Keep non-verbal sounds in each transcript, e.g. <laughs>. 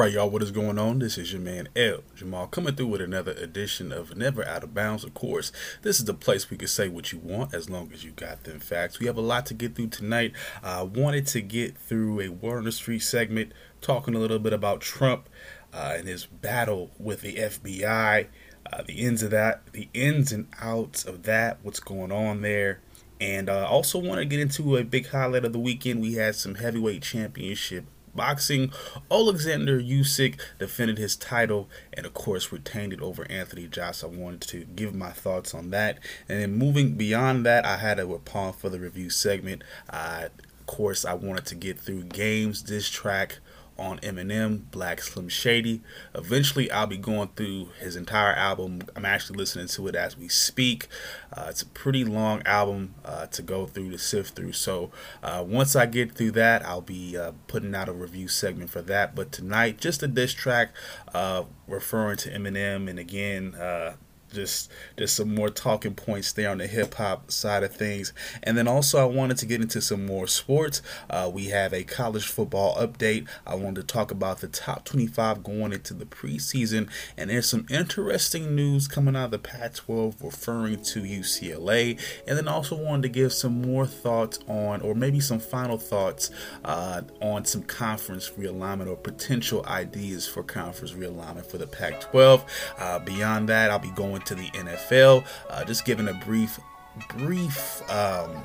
Right, y'all, what is going on? This is your man L Jamal coming through with another edition of Never Out of Bounds. Of course, this is the place we can say what you want as long as you got them facts. We have a lot to get through tonight. I wanted to get through a Word on the Street segment, talking a little bit about Trump uh, and his battle with the FBI, uh, the ends of that, the ins and outs of that, what's going on there. And uh, also want to get into a big highlight of the weekend. We had some heavyweight championship boxing, Alexander Usyk defended his title and, of course, retained it over Anthony Joshua. I wanted to give my thoughts on that. And then moving beyond that, I had a Rapon for the review segment. Uh, of course, I wanted to get through games, this track, on Eminem, Black Slim Shady. Eventually, I'll be going through his entire album. I'm actually listening to it as we speak. Uh, it's a pretty long album uh, to go through, to sift through. So, uh, once I get through that, I'll be uh, putting out a review segment for that. But tonight, just a diss track uh, referring to Eminem. And again, uh, just just some more talking points there on the hip hop side of things. And then also I wanted to get into some more sports. Uh, we have a college football update. I wanted to talk about the top 25 going into the preseason, and there's some interesting news coming out of the Pac-12 referring to UCLA. And then also wanted to give some more thoughts on, or maybe some final thoughts uh, on some conference realignment or potential ideas for conference realignment for the Pac-12. Uh, beyond that, I'll be going to the NFL. Uh, just giving a brief, brief um,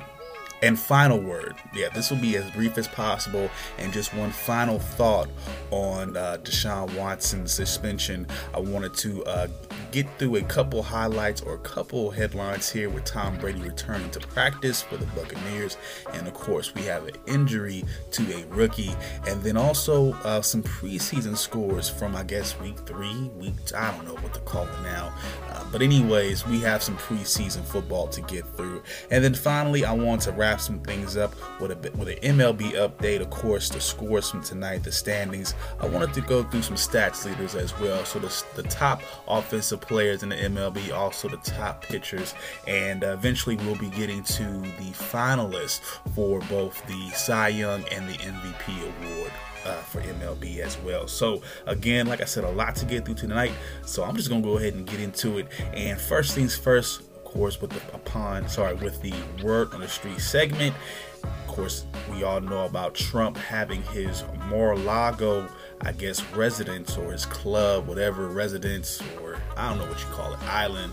and final word. Yeah, this will be as brief as possible. And just one final thought on uh, Deshaun Watson's suspension. I wanted to uh, get through a couple highlights or a couple headlines here with Tom Brady returning to practice for the Buccaneers. And of course, we have an injury to a rookie. And then also uh, some preseason scores from, I guess, week three, week, I don't know what to call it now. Uh, but, anyways, we have some preseason football to get through. And then finally, I want to wrap wrap some things up with a bit with an MLB update. Of course, the scores from tonight, the standings. I wanted to go through some stats leaders as well. So the, the top offensive players in the MLB, also the top pitchers, and uh, eventually we'll be getting to the finalists for both the Cy Young and the MVP award. Uh, for MLB as well. So again, like I said, a lot to get through tonight. So I'm just gonna go ahead and get into it. And first things first, course, with the upon sorry with the word on the street segment. Of course, we all know about Trump having his Mar-a-Lago, I guess, residence or his club, whatever residence or I don't know what you call it, island,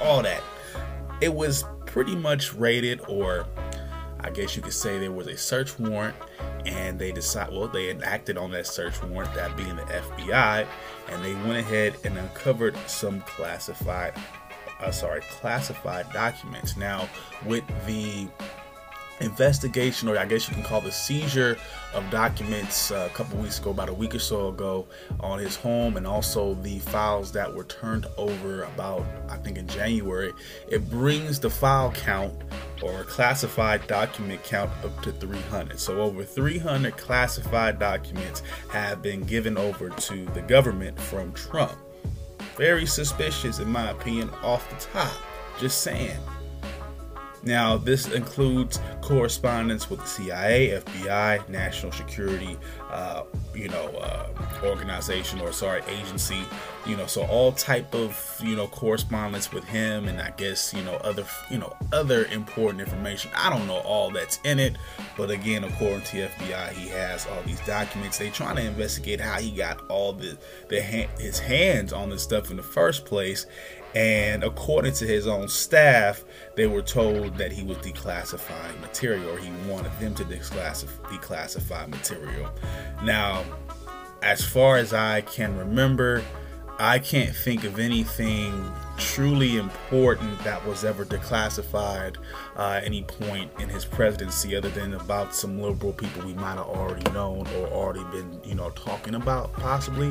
all that. It was pretty much raided, or I guess you could say there was a search warrant, and they decided, well, they enacted on that search warrant, that being the FBI, and they went ahead and uncovered some classified uh, sorry, classified documents. Now, with the investigation, or I guess you can call the seizure of documents uh, a couple weeks ago, about a week or so ago, on his home, and also the files that were turned over about, I think, in January, it brings the file count or classified document count up to 300. So, over 300 classified documents have been given over to the government from Trump. Very suspicious, in my opinion, off the top. Just saying. Now, this includes correspondence with the CIA, FBI, National Security, uh, you know, uh, organization or sorry, agency, you know, so all type of you know correspondence with him, and I guess you know other you know other important information. I don't know all that's in it, but again, according to FBI, he has all these documents. They trying to investigate how he got all the the his hands on this stuff in the first place, and according to his own staff, they were told that he was declassifying material, or he wanted them to declassify, material. Now, as far as I can remember, I can't think of anything truly important that was ever declassified uh, any point in his presidency, other than about some liberal people we might have already known or already been, you know, talking about possibly.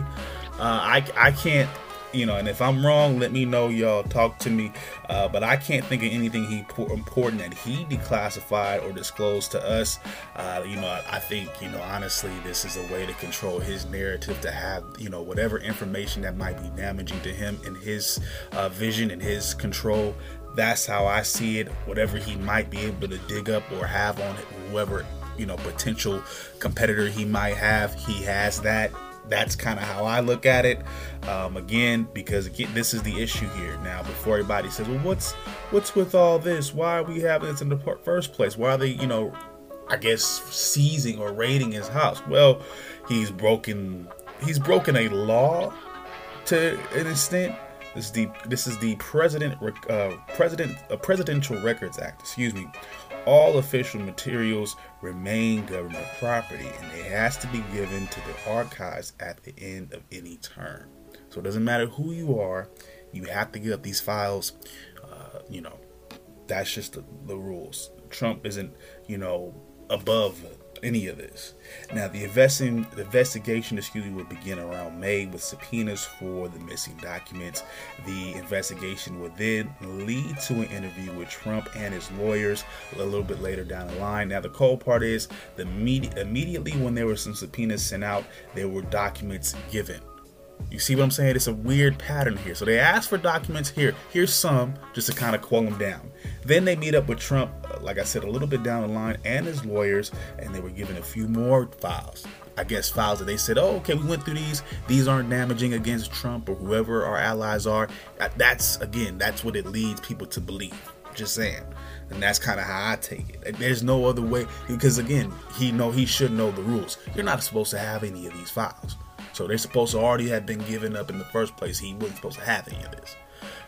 Uh, I I can't you know, and if I'm wrong, let me know, y'all. Talk to me. Uh, but I can't think of anything he important that he declassified or disclosed to us. Uh, you know, I, I, think, you know, honestly, this is a way to control his narrative to have, you know, whatever information that might be damaging to him in his uh, vision and his control. That's how I see it. Whatever he might be able to dig up or have on it, whoever, you know, potential competitor he might have, he has that that's kind of how I look at it. Um, again, because again, this is the issue here. Now, before everybody says, "Well, what's what's with all this? Why are we having this in the first place? Why are they, you know, I guess seizing or raiding his house?" Well, he's broken he's broken a law to an extent. This is the this is the president uh, president uh, Presidential Records Act. Excuse me. All official materials remain government property, and it has to be given to the archives at the end of any term. So it doesn't matter who you are, you have to give up these files. Uh, you know, that's just the, the rules. Trump isn't, you know, above any of this. Now, the, investing, the investigation, excuse me, will begin around May with subpoenas for the missing documents. The investigation will then lead to an interview with Trump and his lawyers a little bit later down the line. Now, the cold part is the media, immediately when there were some subpoenas sent out, there were documents given. You see what I'm saying? It's a weird pattern here. So they ask for documents here. Here's some just to kind of quell them down. Then they meet up with Trump, uh, like I said, a little bit down the line, and his lawyers, and they were given a few more files. I guess files that they said, oh, okay, we went through these. These aren't damaging against Trump or whoever our allies are. That's, again, that's what it leads people to believe. Just saying. And that's kind of how I take it. There's no other way because again, he know he should know the rules. You're not supposed to have any of these files. So they're supposed to already have been given up in the first place. He wasn't supposed to have any of this.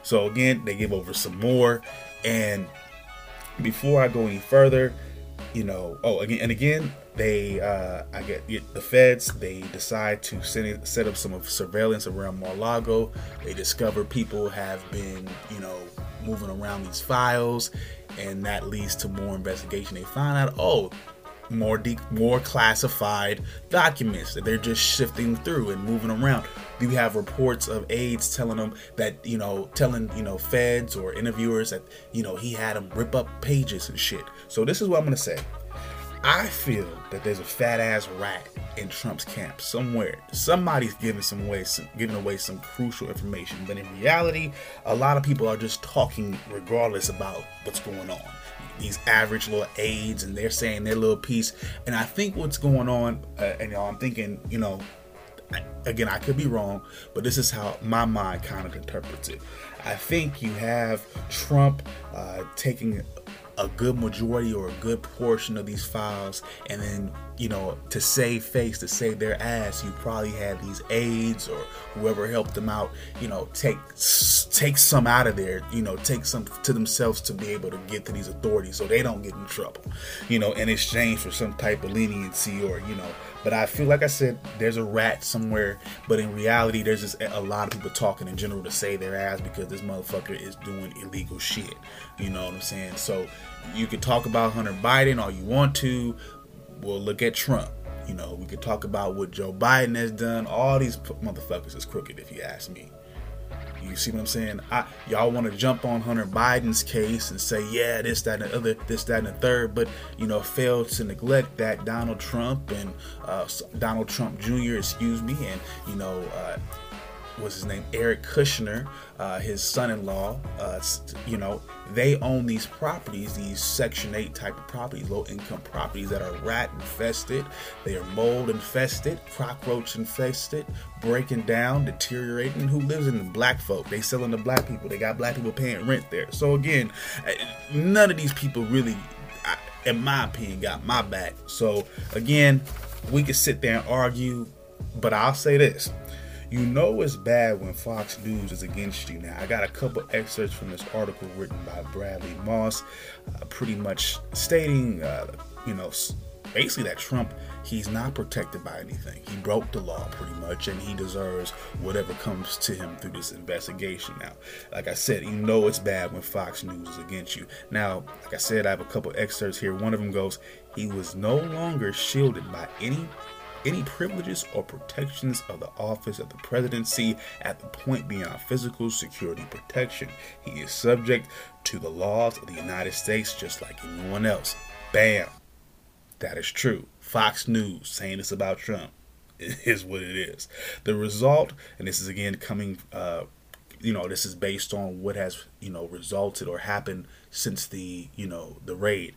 So again, they give over some more. And before I go any further, you know, oh again and again, they uh, I get the feds. They decide to set, set up some surveillance around Mar-Lago. They discover people have been, you know, moving around these files, and that leads to more investigation. They find out, oh, more de- more classified documents that they're just shifting through and moving around. Do You have reports of aides telling them that you know, telling you know, feds or interviewers that you know he had them rip up pages and shit. So this is what I'm gonna say. I feel that there's a fat ass rat in Trump's camp somewhere. Somebody's giving some way, some, giving away some crucial information. But in reality, a lot of people are just talking regardless about what's going on these average little aides and they're saying their little piece. And I think what's going on, uh, and y'all, I'm thinking, you know, again, I could be wrong, but this is how my mind kind of interprets it. I think you have Trump uh, taking a good majority or a good portion of these files and then you know to save face to save their ass you probably had these aides or whoever helped them out you know take take some out of there you know take some to themselves to be able to get to these authorities so they don't get in trouble you know in exchange for some type of leniency or you know but I feel like I said there's a rat somewhere, but in reality, there's just a lot of people talking in general to say their ass because this motherfucker is doing illegal shit. You know what I'm saying? So you could talk about Hunter Biden all you want to. Well, look at Trump. You know, we could talk about what Joe Biden has done. All these motherfuckers is crooked, if you ask me. You see what I'm saying? I, y'all want to jump on Hunter Biden's case and say, yeah, this, that, and the other, this, that, and the third, but you know, fail to neglect that Donald Trump and uh, Donald Trump Jr., excuse me, and you know, uh, was his name Eric Kushner, uh, his son-in-law. Uh, you know, they own these properties, these Section 8 type of properties, low-income properties that are rat infested, they are mold infested, cockroach infested, breaking down, deteriorating. Who lives in the black folk? They selling to black people. They got black people paying rent there. So again, uh, none of these people really, in my opinion, got my back. So again, we could sit there and argue, but I'll say this you know it's bad when Fox News is against you. Now, I got a couple excerpts from this article written by Bradley Moss, uh, pretty much stating, uh, you know, basically that Trump he's not protected by anything. He broke the law pretty much, and he deserves whatever comes to him through this investigation. Now, like I said, you know it's bad when Fox News is against you. Now, like I said, I have a couple excerpts here. One of them goes, "He was no longer shielded by any any privileges or protections of the office of the presidency at the point beyond physical security protection. He is subject to the laws of the United States just like anyone else. Bam. That is true. Fox News saying this about Trump <laughs> is what it is. The result, and this is again coming, uh, you know, this is based on what has, you know, resulted or happened since the, you know, the raid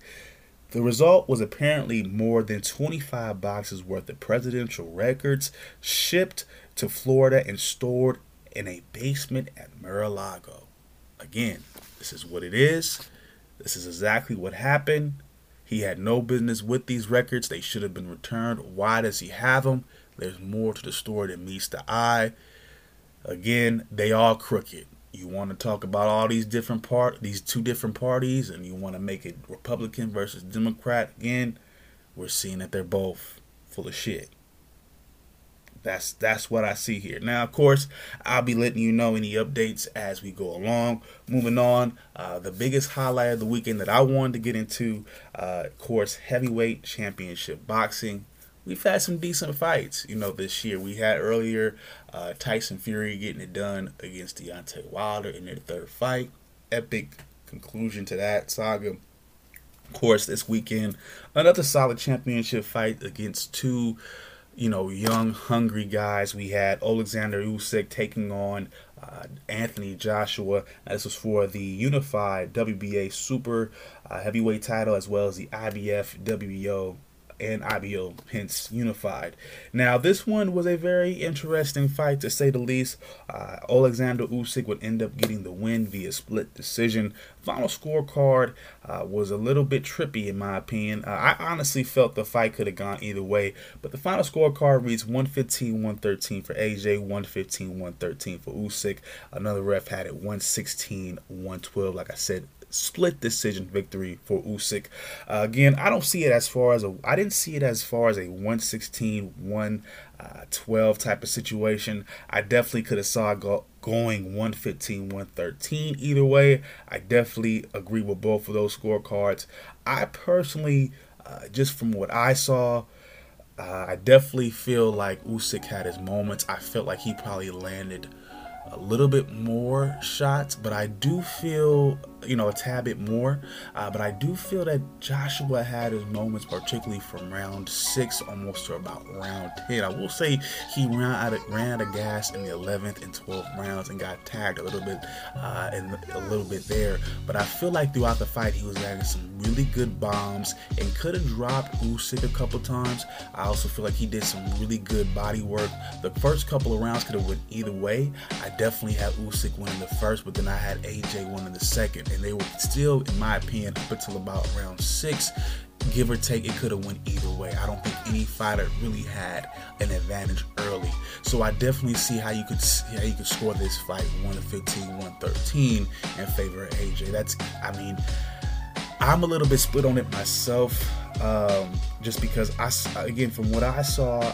The result was apparently more than 25 boxes worth of presidential records shipped to Florida and stored in a basement at Mar-a-Lago. Again, this is what it is. This is exactly what happened. He had no business with these records. They should have been returned. Why does he have them? There's more to the story than meets the eye. Again, they all crooked. You want to talk about all these different part, these two different parties, and you want to make it Republican versus Democrat. Again, we're seeing that they're both full of shit. That's that's what I see here. Now, of course, I'll be letting you know any updates as we go along. Moving on, uh, the biggest highlight of the weekend that I wanted to get into, uh, of course, heavyweight championship boxing. We've had some decent fights, you know, this year. We had earlier uh, Tyson Fury getting it done against Deontay Wilder in their third fight. Epic conclusion to that saga. Of course, this weekend, another solid championship fight against two you know, young, hungry guys. We had Alexander Usyk taking on uh, Anthony Joshua. This was for the unified WBA Super uh, Heavyweight title as well as the IBF WBO and IBO, hence unified. Now, this one was a very interesting fight to say the least. Uh, Alexander Usyk would end up getting the win via split decision. Final scorecard uh, was a little bit trippy, in my opinion. Uh, I honestly felt the fight could have gone either way, but the final scorecard reads 115 113 for AJ, 115 113 for Usyk. Another ref had it 116 112. Like I said, split decision victory for Usyk. Uh, again, I don't see it as far as a I didn't see it as far as a 116 112 uh, type of situation. I definitely could have saw go, going 115 113 either way. I definitely agree with both of those scorecards. I personally uh, just from what I saw uh, I definitely feel like Usyk had his moments. I felt like he probably landed a little bit more shots, but I do feel you know, a tad bit more. Uh, but I do feel that Joshua had his moments, particularly from round six almost to about round 10. I will say he ran out of, ran out of gas in the 11th and 12th rounds and got tagged a little bit uh, and a little bit there. But I feel like throughout the fight, he was adding some really good bombs and could have dropped Usyk a couple times. I also feel like he did some really good body work. The first couple of rounds could have went either way. I definitely had Usyk winning the first, but then I had AJ winning the second and they were still, in my opinion, up until about round six, give or take, it could have went either way. I don't think any fighter really had an advantage early. So I definitely see how you could how you could score this fight one 115, 113 in favor of AJ. That's, I mean, I'm a little bit split on it myself, um, just because I, again, from what I saw,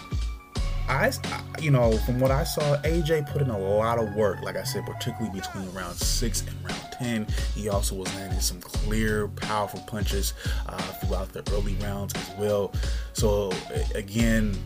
I, you know, from what I saw, AJ put in a lot of work. Like I said, particularly between round six and round ten, he also was landing some clear, powerful punches uh, throughout the early rounds as well. So again,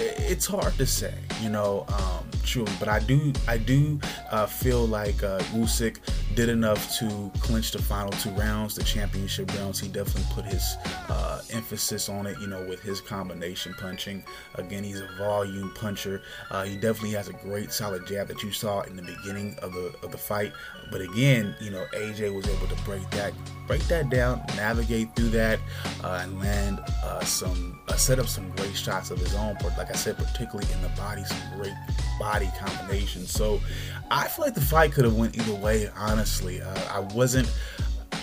it's hard to say, you know, um, truly, but I do, I do uh, feel like uh, Usyk did enough to clinch the final two rounds, the championship rounds. He definitely put his uh, emphasis on it, you know, with his combination punching. Again, he's a volume puncher. Uh, he definitely has a great solid jab that you saw in the beginning of the of the fight. But again, you know, AJ was able to break that break that down, navigate through that, uh, and land uh, some uh, set up some great shots of his own. But like I said, particularly in the body, some great body combinations. So I feel like the fight could have went either way. Honestly, uh, I wasn't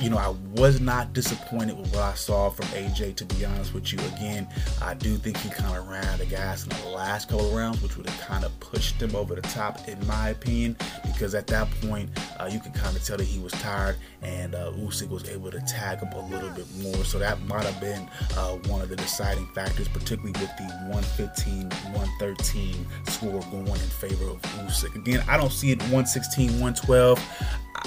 you know, I was not disappointed with what I saw from AJ, to be honest with you. Again, I do think he kind of ran out of gas in the last couple rounds, which would have kind of pushed him over the top, in my opinion, because at that point, uh, you could kind of tell that he was tired, and uh, Usyk was able to tag him a little bit more. So that might have been uh, one of the deciding factors, particularly with the 115 113 score going in favor of Usyk. Again, I don't see it 116 112.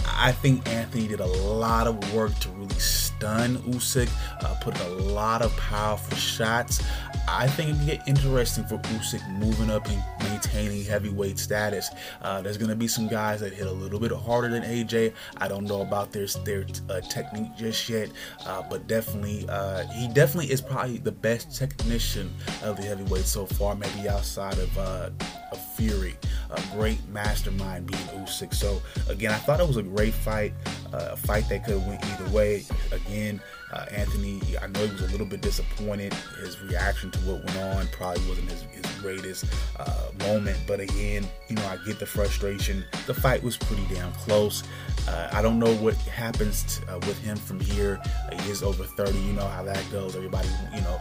I think Anthony did a lot of work to really stun Usyk, uh, put a lot of powerful shots. I think it can get interesting for Usyk moving up and maintaining heavyweight status. Uh, there's going to be some guys that hit a little bit harder than AJ. I don't know about their their uh, technique just yet, uh, but definitely uh, he definitely is probably the best technician of the heavyweight so far, maybe outside of, uh, of Fury. A great mastermind being Usyk. So again, I thought it was a great fight. uh, a fight that could have went either way. Again, uh, Anthony, I know he was a little bit disappointed. His reaction to what went on probably wasn't his, his greatest uh, moment. But again, you know, I get the frustration. The fight was pretty damn close. Uh, I don't know what happens uh, with him from here. he is over 30. You know how that goes. Everybody, you know,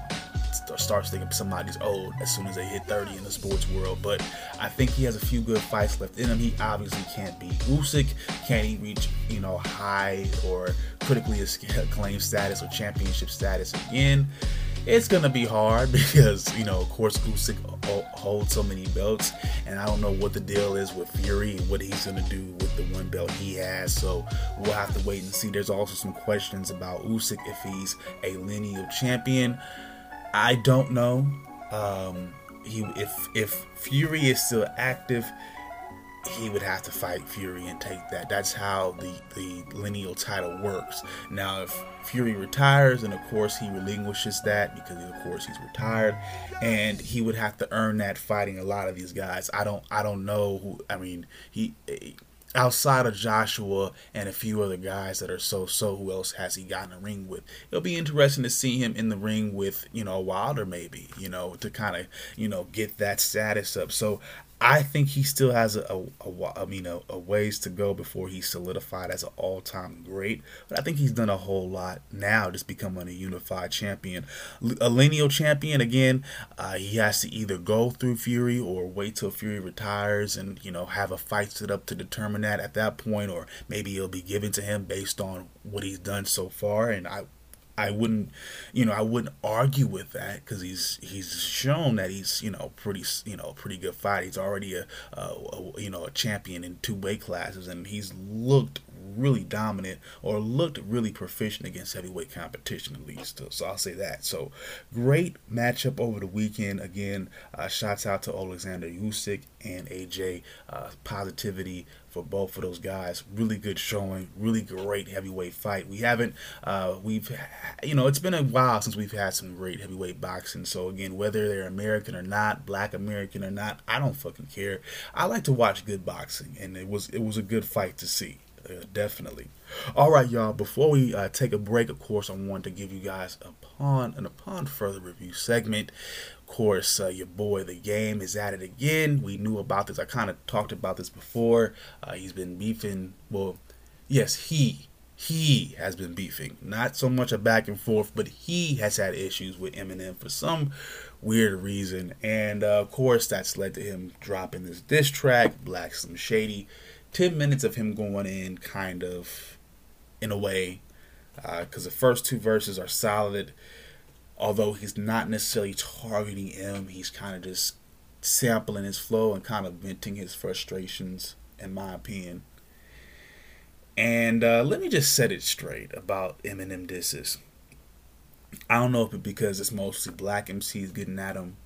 starts thinking somebody's old as soon as they hit 30 in the sports world. But I think he has a few good fights left in him. He obviously can't beat Usyk. can't he reach, you know, high or critically <laughs> acclaimed status or championship status again? It's gonna be hard <laughs> because you know, of course, Usyk holds so many belts, and I don't know what the deal is with Fury and what he's gonna do with the one belt he has. So we'll have to wait and see. There's also some questions about Usyk if he's a lineal champion. I don't know. Um, he if if Fury is still active, he would have to fight Fury and take that. That's how the the lineal title works. Now, if Fury retires, and of course he relinquishes that because of course he's retired, and he would have to earn that fighting a lot of these guys. I don't I don't know who. I mean he outside of Joshua and a few other guys that are so so, who else has he gotten a ring with? It'll be interesting to see him in the ring with you know Wilder maybe you know to kind of you know get that status up. So I think he still has a, a, a I mean a, a, ways to go before he's solidified as an all-time great. But I think he's done a whole lot now, just becoming a unified champion, a lineal champion. Again, uh, he has to either go through Fury or wait till Fury retires and you know have a fight set up to determine that at that point, or maybe it'll be given to him based on what he's done so far. And I I wouldn't, you know, I wouldn't argue with that because he's he's shown that he's you know pretty you know pretty good fight. He's already a, a, a you know a champion in two weight classes, and he's looked really dominant or looked really proficient against heavyweight competition at least. So I'll say that. So great matchup over the weekend. Again, uh, shouts out to Alexander Usyk and AJ. Uh, positivity for both of those guys. Really good showing. Really great heavyweight fight. We haven't, uh, we've, you know, it's been a while since we've had some great heavyweight boxing. So again, whether they're American or not, Black American or not, I don't fucking care. I like to watch good boxing, and it was it was a good fight to see. Definitely. All right, y'all. Before we uh, take a break, of course, I want to give you guys upon an upon further review segment. Of course, uh, your boy, the game, is at it again. We knew about this. I kind of talked about this before. Uh, he's been beefing. Well, yes, he he has been beefing. Not so much a back and forth, but he has had issues with Eminem for some weird reason, and uh, of course, that's led to him dropping this diss track, Black Slim Shady 10 minutes of him going in kind of in a way because uh, the first two verses are solid although he's not necessarily targeting him he's kind of just sampling his flow and kind of venting his frustrations in my opinion and uh, let me just set it straight about Eminem disses. I don't know if it's because it's mostly black MCs getting at him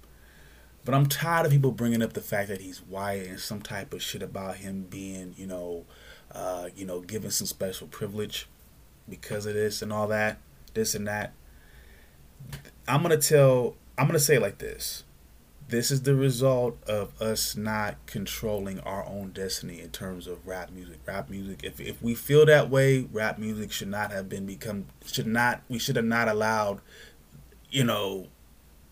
but I'm tired of people bringing up the fact that he's white and some type of shit about him being, you know, uh, you know, given some special privilege because of this and all that, this and that. I'm gonna tell. I'm gonna say like this. This is the result of us not controlling our own destiny in terms of rap music. Rap music. If if we feel that way, rap music should not have been become. Should not. We should have not allowed. You know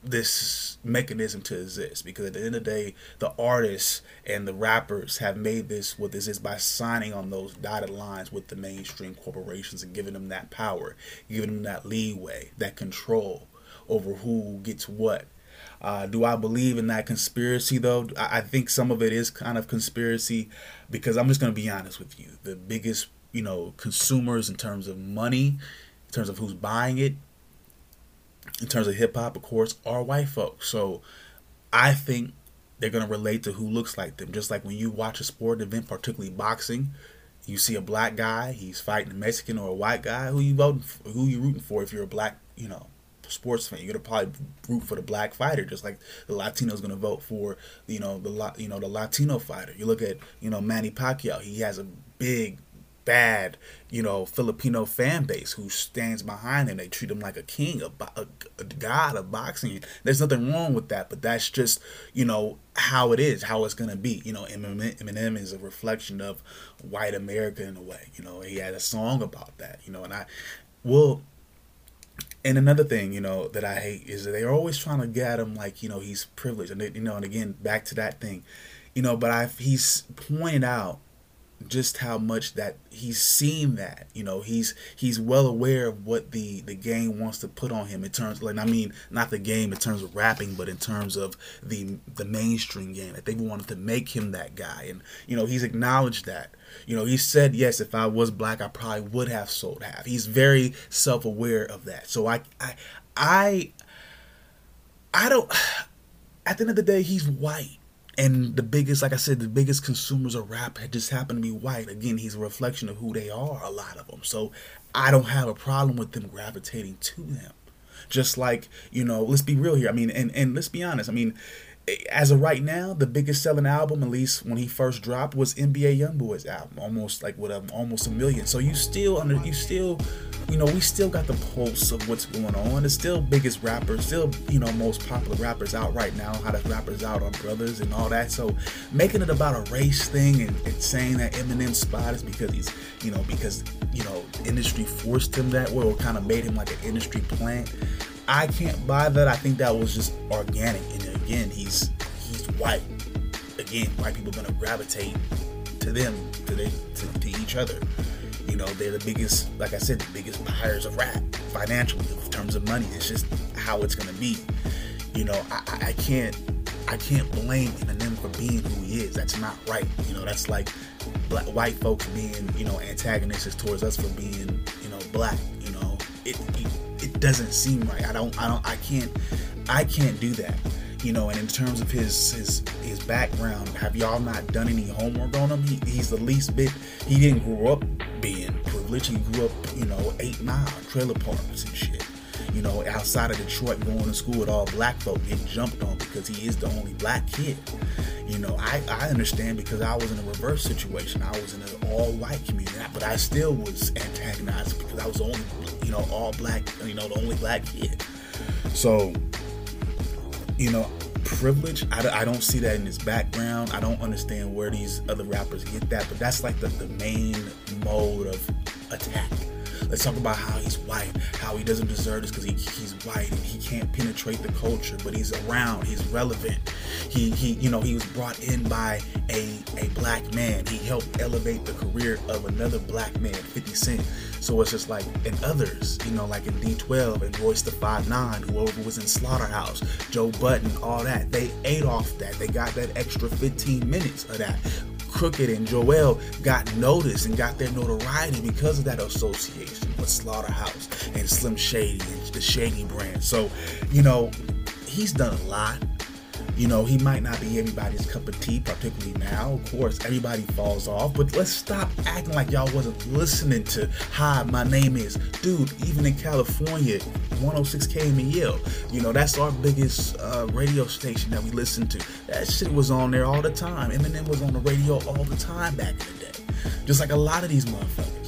this mechanism to exist because at the end of the day the artists and the rappers have made this what this is by signing on those dotted lines with the mainstream corporations and giving them that power giving them that leeway that control over who gets what uh, do I believe in that conspiracy though? I, think some of it is kind of conspiracy because I'm just going to be honest with you. The biggest, you know, consumers in terms of money, in terms of who's buying it, in terms of hip hop, of course, are white folks. So I think they're gonna relate to who looks like them. Just like when you watch a sport event, particularly boxing, you see a black guy, he's fighting a Mexican or a white guy. Who you voting? For, who you rooting for? If you're a black, you know, sports fan, you're gonna probably root for the black fighter, just like the Latino's gonna vote for, you know, the you know the Latino fighter. You look at you know Manny Pacquiao. He has a big bad, you know, Filipino fan base who stands behind him. They treat him like a king, a, a, a, god of boxing. There's nothing wrong with that, but that's just, you know, how it is, how it's going to be. You know, Eminem is a reflection of white America in a way. You know, he had a song about that, you know, and I, well, and another thing, you know, that I hate is that they're always trying to get him like, you know, he's privileged. And, they, you know, and again, back to that thing, you know, but I he's pointed out just how much that he's seen that you know he's he's well aware of what the the game wants to put on him in terms like I mean not the game in terms of rapping but in terms of the the mainstream game that they wanted to make him that guy. And you know he's acknowledged that. You know he said yes if I was black I probably would have sold half. He's very self-aware of that. So I I I I don't <sighs> at the end of the day he's white and the biggest, like I said, the biggest consumers of rap had just happened to be white. Again, he's a reflection of who they are, a lot of them. So I don't have a problem with them gravitating to him. Just like, you know, let's be real here. I mean, and, and let's be honest. I mean, as of right now, the biggest selling album, at least when he first dropped, was NBA YoungBoy's album, almost like with um, almost a million. So you still under, you still, you know, we still got the pulse of what's going on. It's still biggest rappers, still you know most popular rappers out right now. Hottest rappers out on Brothers and all that. So making it about a race thing and, and saying that Eminem spot is because he's, you know, because you know industry forced him that way or kind of made him like an industry plant. I can't buy that. I think that was just organic. And again, he's he's white. Again, white people are gonna gravitate to them, to they to, to each other. You know, they're the biggest, like I said, the biggest buyers of rap financially in terms of money. It's just how it's gonna be. You know, I, I can't I can't blame Eminem for being who he is. That's not right. You know, that's like black white folks being, you know, antagonistic towards us for being, you know, black. You know, it, it doesn't seem right. I don't I don't I can't I can't do that. You know, and in terms of his his his background, have y'all not done any homework on him? He, he's the least bit. He didn't grow up being privileged. He grew up, you know, eight mile trailer parks and shit. You know, outside of Detroit, going to school with all black folk, getting jumped on because he is the only black kid. You know, I, I understand because I was in a reverse situation. I was in an all white community, but I still was antagonized because I was the only you know, all black, you know, the only black kid. So, you know, privilege, I, I don't see that in his background. I don't understand where these other rappers get that, but that's like the, the main mode of attack. Let's talk about how he's white, how he doesn't deserve this because he, he's white and he can't penetrate the culture, but he's around, he's relevant. He, he, you know, he was brought in by a, a black man. He helped elevate the career of another black man, 50 Cent. So it's just like, and others, you know, like in D12 and Royce the Five Nine, whoever was in Slaughterhouse, Joe Budden, all that. They ate off that. They got that extra 15 minutes of that. Crooked and Joell got noticed and got their notoriety because of that association with Slaughterhouse and Slim Shady and the Shady brand. So, you know, he's done a lot. You know, he might not be everybody's cup of tea, particularly now. Of course, everybody falls off, but let's stop acting like y'all wasn't listening to Hi, my name is. Dude, even in California, 106 KMEL, you know, that's our biggest uh, radio station that we listen to. That shit was on there all the time. Eminem was on the radio all the time back in the day. Just like a lot of these motherfuckers.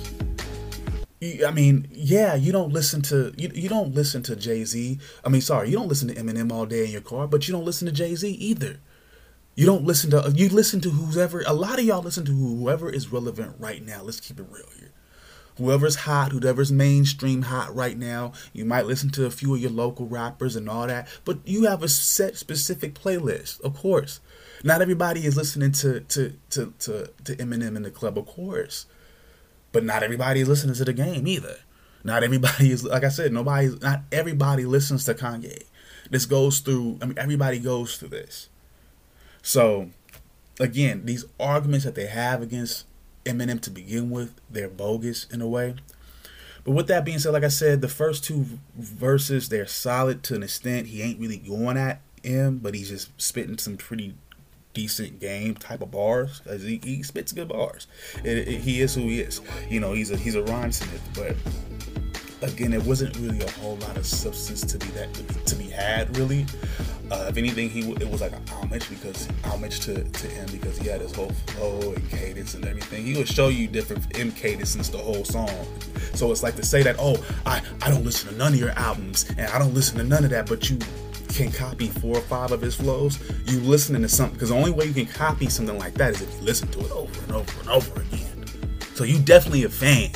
I mean, yeah, you don't listen to you, you don't listen to Jay Z. I mean, sorry, you don't listen to Eminem all day in your car, but you don't listen to Jay Z either. You don't listen to you listen to whoever. A lot of y'all listen to whoever is relevant right now. Let's keep it real here. Whoever's hot, whoever's mainstream hot right now. You might listen to a few of your local rappers and all that, but you have a set specific playlist, of course. Not everybody is listening to to to to, to Eminem in the club, of course. But not everybody is listening to the game either. Not everybody is like I said, nobody not everybody listens to Kanye. This goes through I mean everybody goes through this. So again, these arguments that they have against Eminem to begin with, they're bogus in a way. But with that being said, like I said, the first two verses they're solid to an extent. He ain't really going at him, but he's just spitting some pretty decent game type of bars because he, he spits good bars. It, it, he is who he is. You know, he's a he's a rhymesmith, but again, it wasn't really a whole lot of substance to be that to be, had really. Uh, if anything, he it was like a homage because homage to, to him because he had his whole flow and cadence and everything. He would show you different M cadences the whole song. So it's like to say that oh I I don't listen to none of your albums and I don't listen to none of that, but you can copy four or five of his flows. You listening to something because the only way you can copy something like that is if you listen to it over and over and over again. So you definitely a fan.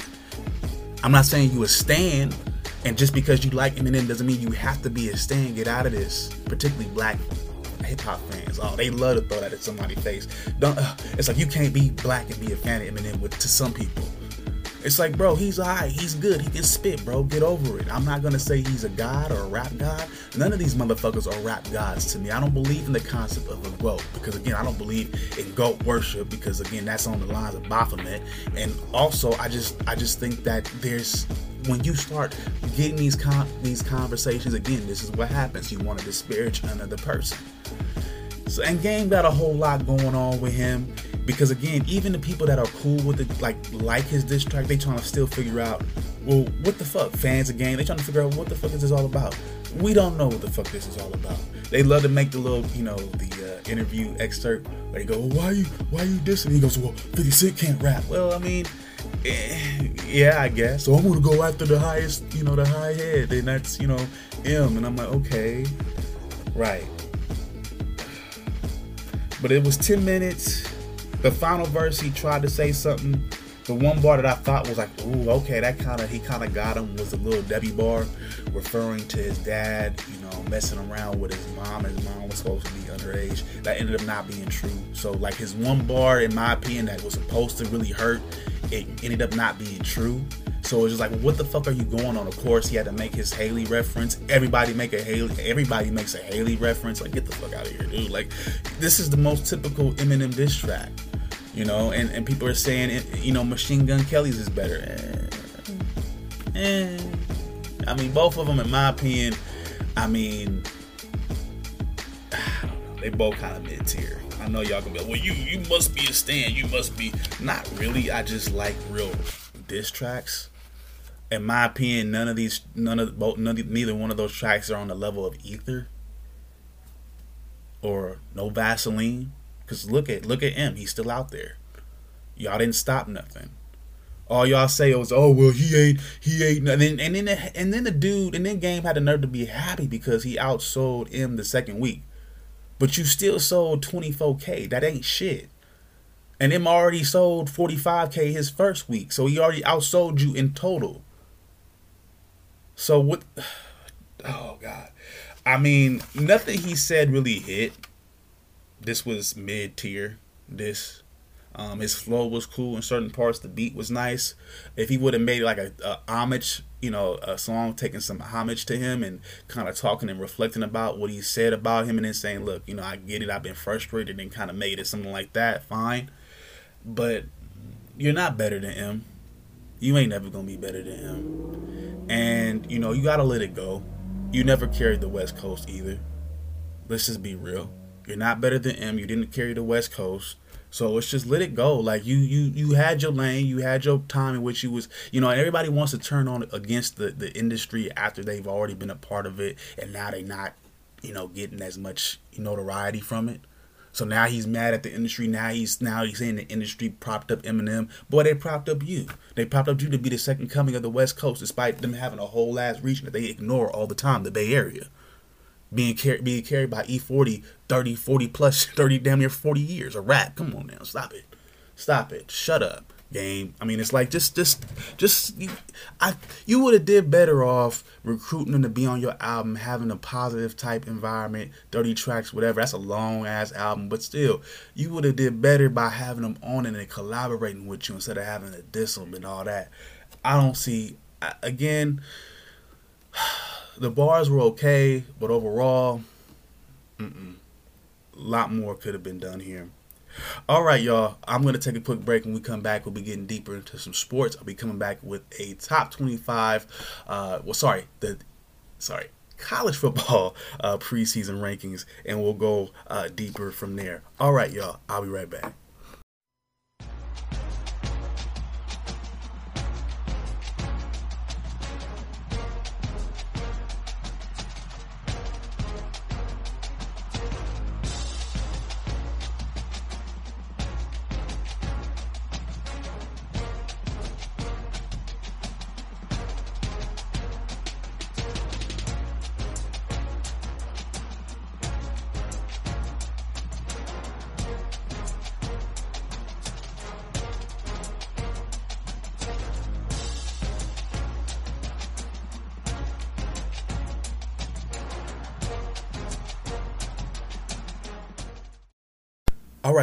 I'm not saying you a stan, and just because you like Eminem doesn't mean you have to be a stan. Get out of this, particularly black hip hop fans. Oh, they love to throw that at somebody's face. Don't. Uh, it's like you can't be black and be a fan of Eminem. With to some people, it's like, bro, he's alright. He's good. He can spit, bro. Get over it. I'm not gonna say he's a god or a rap god. None of these motherfuckers are rap gods to me. I don't believe in the concept of a goat because again, I don't believe in goat worship because again, that's on the lines of Baphomet. And also, I just, I just think that there's when you start getting these con- these conversations again, this is what happens. You want to disparage another person. So, and Game got a whole lot going on with him because again, even the people that are cool with it, like like his diss track, they trying to still figure out, well, what the fuck, fans Game, they trying to figure out what the fuck is this all about. We don't know what the fuck this is all about. They love to make the little, you know, the uh, interview excerpt where they go, well, why you why you dissing? He goes, well, 50 Cent can't rap. Well, I mean Eh, yeah, I guess. So I'm gonna go after the highest, you know, the high head, and that's you know M. And I'm like, okay, right. But it was 10 minutes. The final verse, he tried to say something. The one bar that I thought was like, ooh, okay, that kind of he kind of got him was a little Debbie bar, referring to his dad, you know, messing around with his mom. His mom was supposed to be underage. That ended up not being true. So like his one bar, in my opinion, that was supposed to really hurt it ended up not being true. So it was just like, what the fuck are you going on? Of course, he had to make his Hailie reference. Everybody make a Hailie. Everybody makes a Hailie reference. Like, get the fuck out of here, dude. Like, this is the most typical Eminem diss track, you know. And and people are saying, you know, Machine Gun Kelly's is better. Eh, eh. I mean, both of them, in my opinion, I mean. <sighs> They both kind of mid tier. I know y'all gonna be like, well, you you must be a stan. You must be not really. I just like real diss tracks. In my opinion, none of these, none of both, none, neither one of those tracks are on the level of Ether or No Vaseline. Cause look at look at him, he's still out there. Y'all didn't stop nothing. All y'all say was, "Oh well, he ain't, he ain't," nothing. and then the, and then the dude, and then Game had the nerve to be happy because he outsold him the second week but you still sold 24k. That ain't shit. And him already sold 45k his first week, so he already outsold you in total. So what? <sighs> Oh god, I mean, nothing he said really hit. This was mid tier. This um, his flow was cool in certain parts. The beat was nice. If he would have made like a, a, homage, you know, a song taking some homage to him and kind of talking and reflecting about what he said about him, and then saying, "Look, you know, I get it. I've been frustrated," and kind of made it something like that. Fine, but you're not better than him. You ain't never gonna be better than him. And you know, you gotta let it go. You never carried the West Coast either. Let's just be real. You're not better than him. You didn't carry the West Coast so it's just let it go. Like you you you had your lane, you had your time in which you was, you know, everybody wants to turn on against the the industry after they've already been a part of it and now they not, you know, getting as much notoriety from it. So now he's mad at the industry. Now he's now he's saying the industry propped up Eminem. Boy, they propped up you. They propped up you to be the second coming of the West Coast, despite them having a whole ass region that they ignore all the time, the Bay Area being carried being carried by E40 30 40 plus <laughs> 30 damn near 40 years a rap. Come on now stop it. Stop it. Shut up game. I mean it's like just just just you, I you would have did better off recruiting them to be on your album having a positive type environment 30 tracks whatever. That's a long ass album but still you would have did better by having them on and collaborating with you instead of having to diss them and all that. I don't see again <sighs> the bars were okay, but overall, a lot more could have been done here. All right, y'all. I'm to take a quick break. When we come back, we'll be getting deeper into some sports. I'll be coming back with a top 25. Uh, well, sorry, the sorry college football uh, preseason rankings, and we'll go uh, deeper from there. All right, y'all. I'll be right back.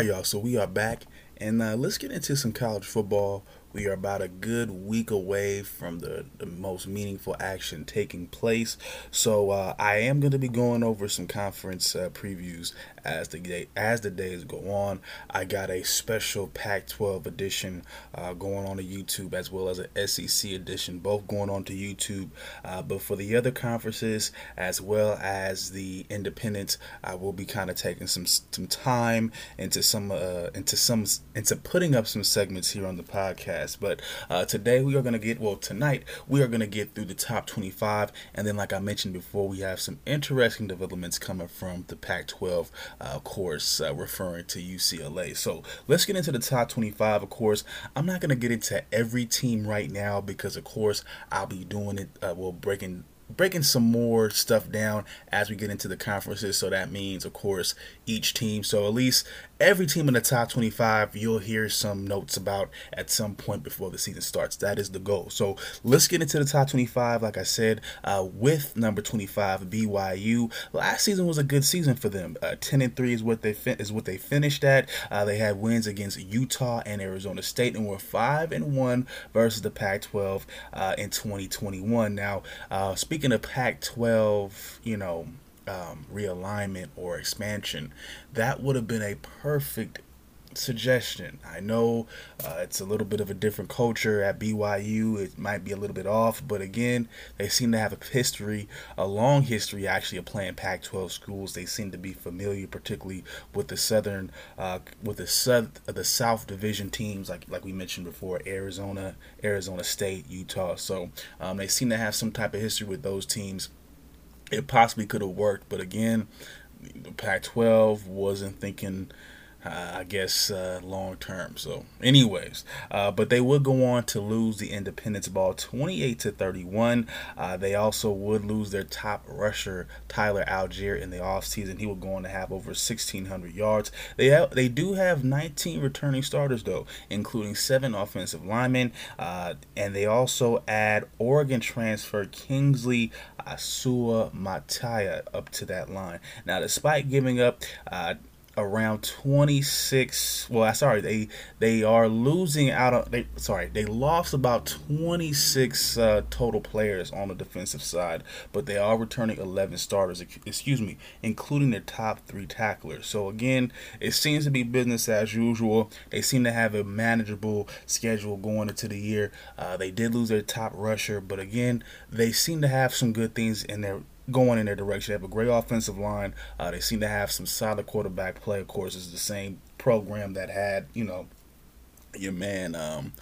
Right, y'all. So we are back, and uh, let's get into some college football. We are about a good week away from the, the most meaningful action taking place. So uh, I am going to be going over some conference uh, previews as the day as the days go on. I got a special Pac-12 edition uh, going on to YouTube as well as an SEC edition, both going on to YouTube. Uh, but for the other conferences as well as the independents, I will be kind of taking some some time into some uh, into some into putting up some segments here on the podcast podcast. But uh, today we are going to get, well, tonight we are going to get through the top 25. And then, like I mentioned before, we have some interesting developments coming from the Pac 12 uh, course, uh, referring to UCLA. So let's get into the top 25. Of course, I'm not going to get into every team right now because, of course, I'll be doing it, uh, well, breaking breaking some more stuff down as we get into the conferences. So that means, of course, each team. So at least every team in the top 25, you'll hear some notes about at some point before the season starts. That is the goal. So let's get into the top 25. Like I said, uh, with number 25, BYU. Last season was a good season for them. Uh, 10 and 3 is what they fin- is what they finished at. Uh, they had wins against Utah and Arizona State, and were five and one versus the Pac-12 uh, in 2021. Now, uh, speaking of Pac-12, you know um, realignment or expansion, that would have been a perfect suggestion. I know uh, it's a little bit of a different culture at BYU. It might be a little bit off, but again, they seem to have a history, a long history actually of playing Pac-12 schools. They seem to be familiar, particularly with the southern, uh, with the south, the South Division teams, like like we mentioned before, Arizona, Arizona State, Utah. So um, they seem to have some type of history with those teams it possibly could have worked, but again, the Pac-12 wasn't thinking uh, I guess uh, long term. So, anyways, uh, but they would go on to lose the Independence Ball 28 to 31. Uh, they also would lose their top rusher Tyler Allgeier in the offseason. He would go on to have over 1,600 yards. They have, they do have 19 returning starters though, including seven offensive linemen, uh, and they also add Oregon transfer Kingsley Suamataia up to that line. Now, despite giving up uh, around 26 well I sorry they they are losing out of they sorry they lost about 26 uh, total players on the defensive side but they are returning 11 starters excuse me including their top three tacklers. So again it seems to be business as usual. They seem to have a manageable schedule going into the year. Uh, they did lose their top rusher but again they seem to have some good things in their going in their direction. They have a great offensive line. Uh, they seem to have some solid quarterback play. Of course, it's the same program that had you know your man um,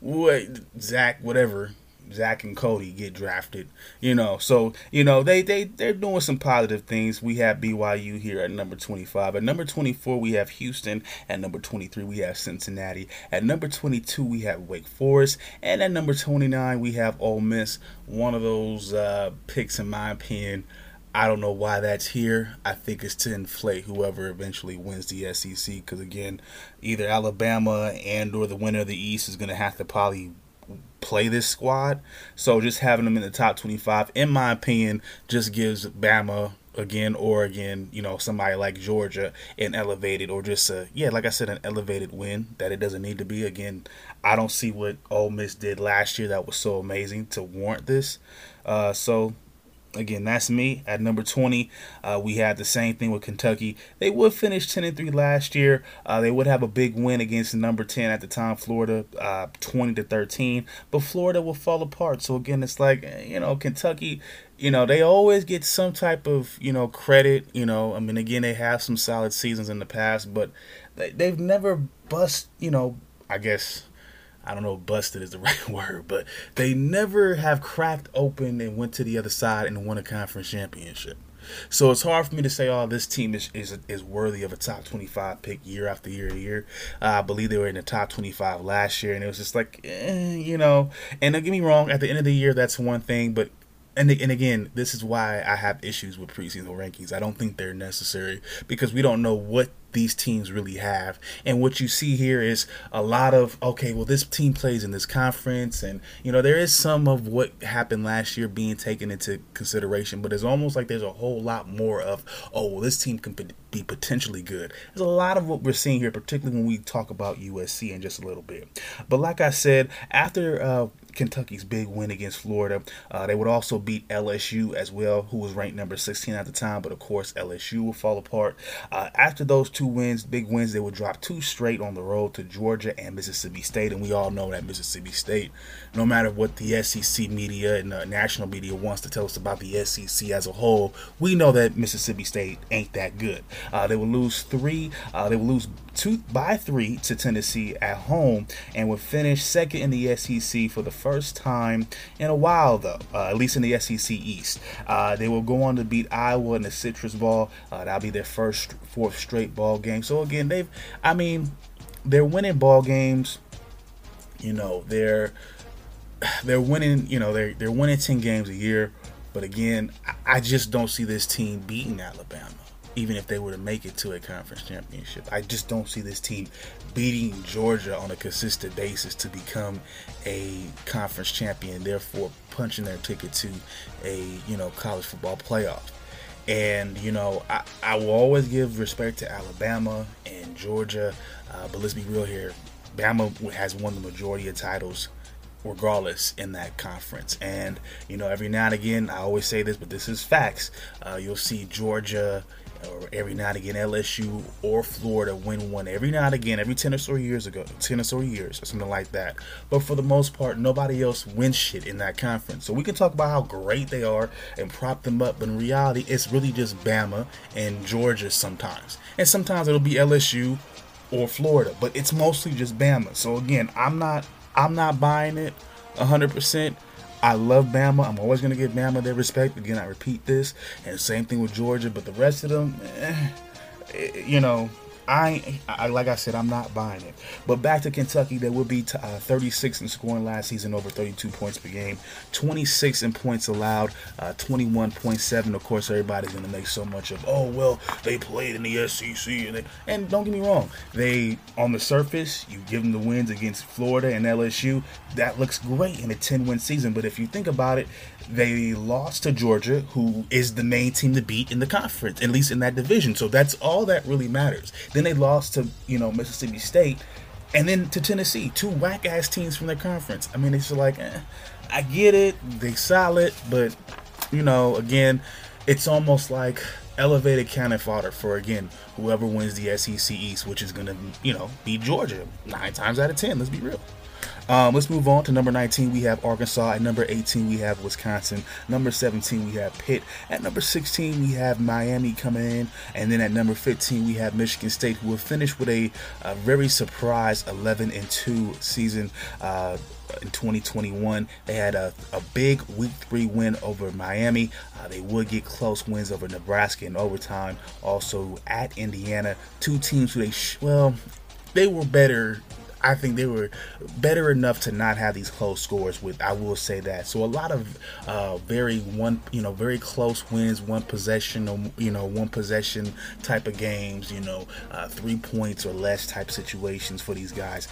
wait Zach whatever Zach and Cody get drafted, you know. So you know they they they're doing some positive things. We have BYU here at number 25. At number 24 we have Houston. At number 23 we have Cincinnati. At number 22 we have Wake Forest, and at number 29 we have Ole Miss. One of those uh, picks, in my opinion. I don't know why that's here. I think it's to inflate whoever eventually wins the SEC because again, either Alabama and or the winner of the East is going to have to probably play this squad. So just having them in the top 25, in my opinion, just gives Bama again Oregon, you know, somebody like Georgia an elevated or just a yeah, like I said, an elevated win that it doesn't need to be. Again, I don't see what Ole Miss did last year that was so amazing to warrant this. Uh, so Again, that's me at number 20. Uh, we had the same thing with Kentucky. They would finish 10 and 3 last year. Uh, they would have a big win against number 10 at the time, Florida, uh, 20 to 13. But Florida will fall apart. So again, it's like you know Kentucky. You know they always get some type of you know credit. You know, I mean, again, they have some solid seasons in the past, but they, they've never bust. You know, I guess I don't know busted is the <laughs> right word, but they never have cracked open and went to the other side and won a conference championship. So it's hard for me to say, oh, this team is is, is worthy of a top 25 pick year after year year. Uh, I believe they were in the top 25 last year, and it was just like, eh, you know. And don't get me wrong, at the end of the year, that's one thing, but and and again, this is why I have issues with preseason rankings. I don't think they're necessary because we don't know what these teams really have. And what you see here is a lot of okay, well this team plays in this conference and you know there is some of what happened last year being taken into consideration, but it's almost like there's a whole lot more of oh, well this team can be potentially good. There's a lot of what we're seeing here, particularly when we talk about USC in just a little bit. But like I said, after uh, Kentucky's big win against Florida. Uh, they would also beat LSU as well, who was ranked number 16 at the time, but of course LSU will fall apart. Uh, after those two wins, big wins, they would drop two straight on the road to Georgia and Mississippi State, and we all know that Mississippi State, no matter what the SEC media and national media wants to tell us about the SEC as a whole, we know that Mississippi State ain't that good. Uh, they will lose three. Uh, they will lose two by three to Tennessee at home, and will finish second in the SEC for the first time in a while, though, uh, at least in the SEC East. Uh, they will go on to beat Iowa in the Citrus Bowl. Uh, that'll be their first fourth straight ball game. So again, they've, I mean, they're winning ball games. You know, they're they're winning. You know, they're they're winning ten games a year. But again, I just don't see this team beating Alabama even if they were to make it to a conference championship. I just don't see this team beating Georgia on a consistent basis to become a conference champion, therefore punching their ticket to a you know college football playoff. And you know, I, I will always give respect to Alabama and Georgia, uh, but let's be real here. Bama has won the majority of titles regardless in that conference. And you know, every now and again, I always say this, but this is facts. Uh, you'll see Georgia, or every now and again LSU or Florida win one every now and again, every ten or so years ago, ten or so years or something like that. But for the most part, nobody else wins shit in that conference. So we can talk about how great they are and prop them up, but in reality, it's really just Bama and Georgia sometimes, and sometimes it'll be LSU or Florida, but it's mostly just Bama. So again, I'm not I'm not buying it 100%. I love Bama. I'm always going to give Bama their respect. Again, I repeat this. And same thing with Georgia. But the rest of them, eh, you know, I, I, like I said, I'm not buying it. But back to Kentucky, they will be t- uh, 36 in scoring last season, over 32 points per game, 26 in points allowed, uh, 21.7. Of course, everybody's going to make so much of, oh well, they played in the SEC, and they, and don't get me wrong, they on the surface, you give them the wins against Florida and LSU, that looks great in a 10 win season. But if you think about it, they lost to Georgia, who is the main team to beat in the conference, at least in that division. So that's all that really matters. Then they lost to, you know, Mississippi State and then to Tennessee, two whack ass teams from their conference. I mean, it's like, eh, I get it, they solid, but you know, again, it's almost like elevated cannon fodder for again whoever wins the SEC East, which is gonna, you know, be Georgia nine times out of ten. Let's be real. Um, let's move on to number 19. We have Arkansas. At number 18, we have Wisconsin. Number 17, we have Pitt. At number 16, we have Miami coming in. And then at number 15, we have Michigan State, who will finish with a, a very surprise 11 and 2 season. Uh, in 2021. They had a, a big week three win over Miami. Uh, they would get close wins over Nebraska in overtime. Also at Indiana, two teams who they sh- well they were better I think they were better enough to not have these close scores. With I will say that. So a lot of uh, very one, you know, very close wins, one possession, or, you know, one possession type of games. You know, uh, three points or less type situations for these guys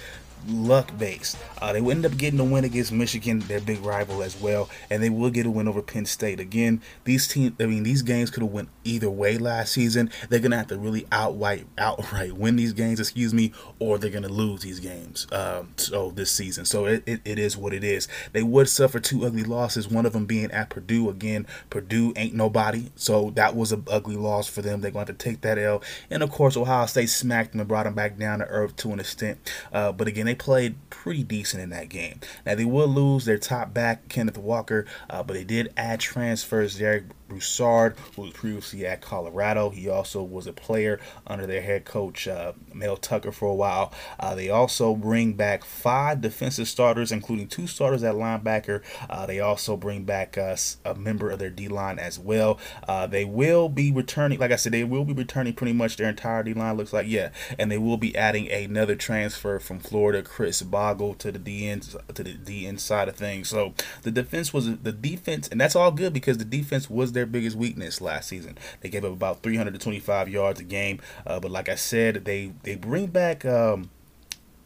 luck based. Uh, they will end up getting a win against Michigan, their big rival as well, and they will get a win over Penn State. Again, these teams, I mean, these games could have went either way last season. They're gonna have to really outright, outright win these games, excuse me, or they're gonna lose these games. Um, so this season, so it, it, it is what it is. They would suffer two ugly losses. One of them being at Purdue. Again, Purdue ain't nobody, so that was an ugly loss for them. They're going to have to take that L, and of course, Ohio State smacked them and brought them back down to earth to an extent. Uh, but again, they played pretty decent in that game. Now they will lose their top back Kenneth Walker, uh, but they did add transfers. Jarek Broussard, who was previously at Colorado. He also was a player under their head coach, uh, Mel Tucker, for a while. Uh, they also bring back five defensive starters, including two starters at linebacker. Uh, they also bring back uh, a member of their D line as well. Uh, they will be returning, like I said, they will be returning pretty much their entire D line, looks like, yeah. And they will be adding another transfer from Florida, Khris Bogle, to the D end, to the D end side of things. So the defense was the defense, and that's all good because the defense was there their biggest weakness last season. They gave up about 325 yards a game, uh, but like I said, they they bring back. Um,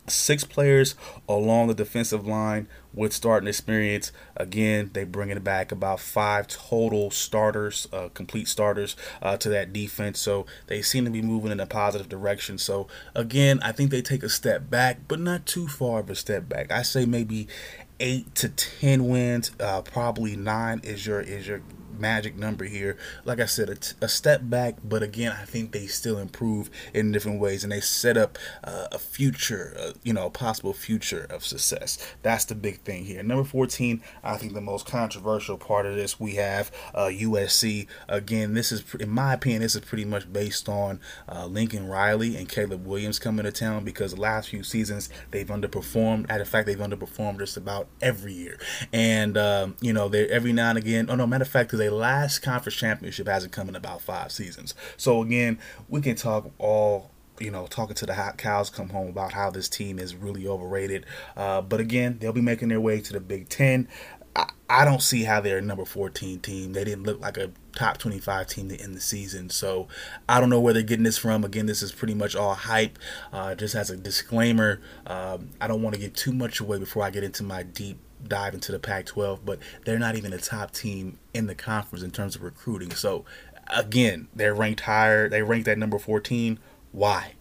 six players along the defensive line with starting experience. Again, they bringing back about five total starters, uh, complete starters uh, to that defense. So they seem to be moving in a positive direction. So again, I think they take a step back, but not too far of a step back. I say maybe eight to ten wins. Uh, probably nine is your is your magic number here. Like I said, a, t- a step back, but again, I think they still improve in different ways and they set up uh, a future, uh, you know, a possible future of success. That's the big thing here. Number 14, I think the most controversial part of this, we have uh, USC. Again, this is, in my opinion, this is pretty much based on uh, Lincoln Riley and Caleb Williams coming to town because the last few seasons they've underperformed. At the fact, they've underperformed just about every year. And, um, you know, they every now and again, oh no, matter of fact, they last conference championship hasn't come in about five seasons. So again, we can talk all you know, talking to the hot cows come home about how this team is really overrated. Uh, but again, they'll be making their way to the Big Ten. I, don't see how they're a number 14 team. They didn't look like a top 25 team to end the season. So I don't know where they're getting this from. Again, this is pretty much all hype. Uh, just as a disclaimer, um, I don't want to give too much away before I get into my deep dive into the Pac 12, but they're not even a top team in the conference in terms of recruiting. So, again, they're ranked higher. They ranked at number 14. Why?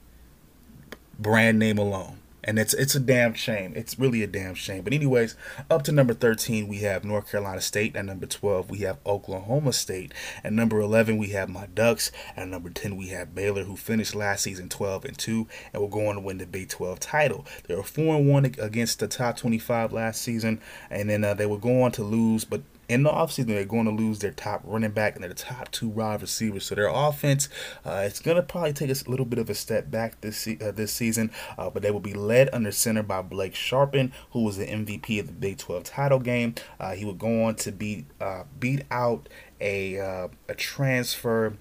Brand name alone and it's it's a damn shame. It's really a damn shame. But anyways, up to number 13 we have North Carolina State. At number 12 we have Oklahoma State. At number 11 we have my Ducks. At number 10 we have Baylor, who finished last season 12 and 2, and will go on to win the Big 12 title. They were 4 and 1 against the top 25 last season, and then uh, they will go on to lose, but in the offseason, they're going to lose their top running back and their top two wide receivers. So their offense, uh, it's going to probably take us a little bit of a step back this se- uh, this season, uh, but they will be led under center by Blake Shapen, who was the MVP of the Big 12 title game. Uh, he would go on to beat uh, beat out a uh, a transfer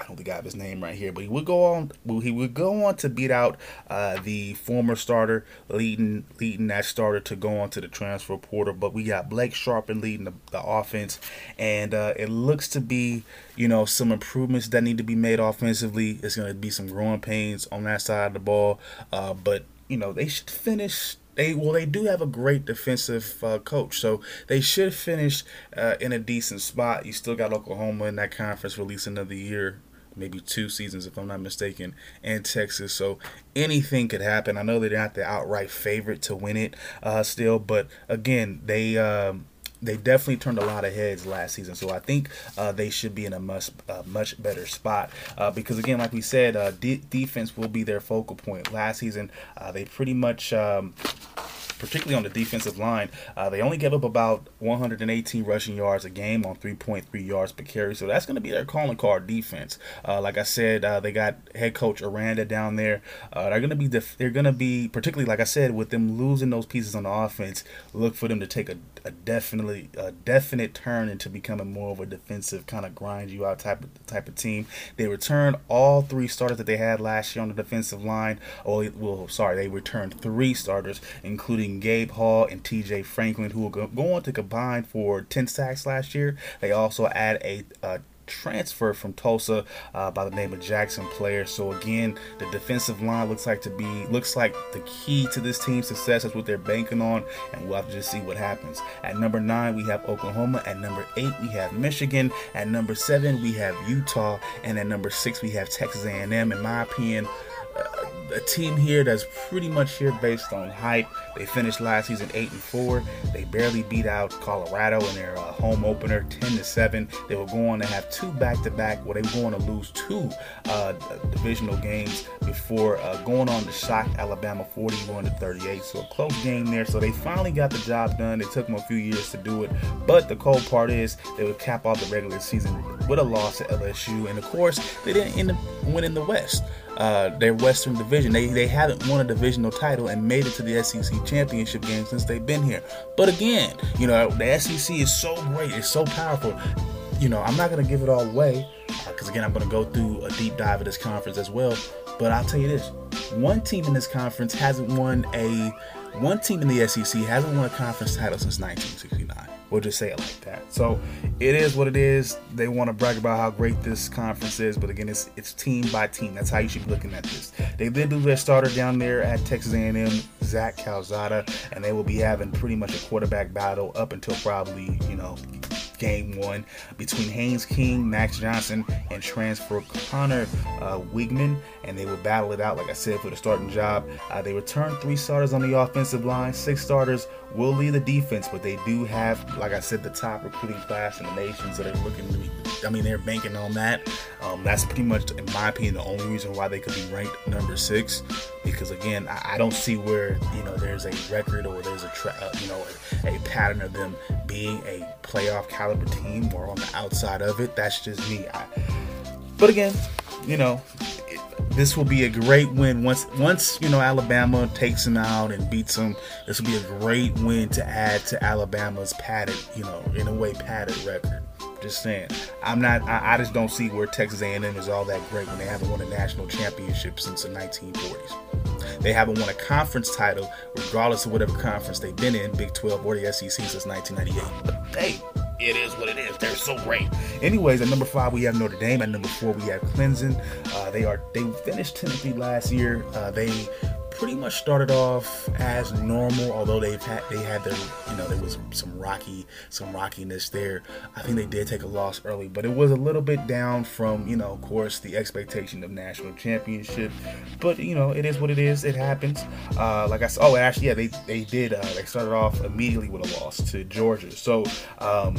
I don't think I have his name right here, but he would go on. He would go on to beat out uh, the former starter, leading leading that starter to go on to the transfer portal. But we got Blake Shapen leading the, the offense, and uh, it looks to be you know some improvements that need to be made offensively. It's going to be some growing pains on that side of the ball, uh, but you know they should finish they well they do have a great defensive uh, coach so they should finish uh, in a decent spot you still got oklahoma in that conference release another year maybe two seasons, if I'm not mistaken, in Texas. So anything could happen. I know they're not the outright favorite to win it uh, still, but again, they. Um, they definitely turned a lot of heads last season, so I think uh, they should be in a much uh, much better spot. Uh, because again, like we said, uh, de- defense will be their focal point. Last season, uh, they pretty much um, particularly on the defensive line. Uh, they only gave up about 118 rushing yards a game on 3.3 yards per carry. So that's going to be their calling card defense. Uh, like I said, uh, they got head coach Aranda down there. Uh, they're going to be def- they're going to be particularly like I said with them losing those pieces on the offense. Look for them to take a, a definitely a definite turn into becoming more of a defensive kind of grind you out type of type of team. They returned all three starters that they had last year on the defensive line. Oh, well, sorry, they returned three starters, including Gabe Hall and TJ Franklin, who will go on to combine for 10 sacks last year. They also add a, a transfer from Tulsa uh, by the name of Jackson Player. So again, the defensive line looks like to be looks like the key to this team's success. That's what they're banking on, and we'll have to just see what happens. At number nine, we have Oklahoma. At number eight, we have Michigan. At number seven, we have Utah, and at number six, we have Texas A&M. In my opinion a team here that's pretty much here based on hype. They finished last season eight and four. They barely beat out Colorado in their uh, home opener, ten to seven. They were going to have two back to back. Well, they were going to lose two uh, divisional games before uh, going on to shock Alabama, forty-one to thirty-eight. So a close game there. So they finally got the job done. It took them a few years to do it, but the cold part is they would cap off the regular season with a loss at LSU, and of course they didn't end up winning the West uh, their Western Division. They they haven't won a divisional title and made it to the SEC championship game since they've been here. But again, you know the SEC is so great, it's so powerful. You know, I'm not gonna give it all away because again, I'm gonna go through a deep dive of this conference as well. But I'll tell you this: one team in this conference hasn't won a one team in the SEC hasn't won a conference title since 1969. We'll just say it like that. So it is what it is. They want to brag about how great this conference is, but again, it's it's team by team. That's how you should be looking at this. They did do their starter down there at Texas A&M, Zach Calzada, and they will be having pretty much a quarterback battle up until probably you know game one between Haynes King, Max Johnson, and transfer Conner uh, Weigman, and they will battle it out, like I said, for the starting job. Uh, they return three starters on the offensive line, six starters will lead the defense, but they do have, like I said, the top recruiting class in the nation, so they're looking to be, I mean, they're banking on that. Um, that's pretty much, in my opinion, the only reason why they could be ranked number six, because again, I, I don't see where you know there's a record or there's a tra- uh, you know a, a, pattern of them being a playoff caliber team or on the outside of it. That's just me. I, but again, you know, this will be a great win once once you know Alabama takes them out and beats them. This will be a great win to add to Alabama's padded, you know, in a way padded record. Just saying, I'm not. I, I just don't see where Texas A&M is all that great when they haven't won a national championship since the 1940s. They haven't won a conference title, regardless of whatever conference they've been in, Big 12 or the SEC, since 1998. But hey, it is what it is. They're so great. Anyways, at number five we have Notre Dame. At number four we have Clemson. Uh, they are they finished Tennessee last year. Uh, they pretty much started off as normal, although they've had they had their you know there was some rocky some rockiness there. I think they did take a loss early, but it was a little bit down from you know of course the expectation of national championship. But you know it is what it is. It happens. Uh, like I said, oh actually yeah they they did uh, they started off immediately with a loss to Georgia. So. Um,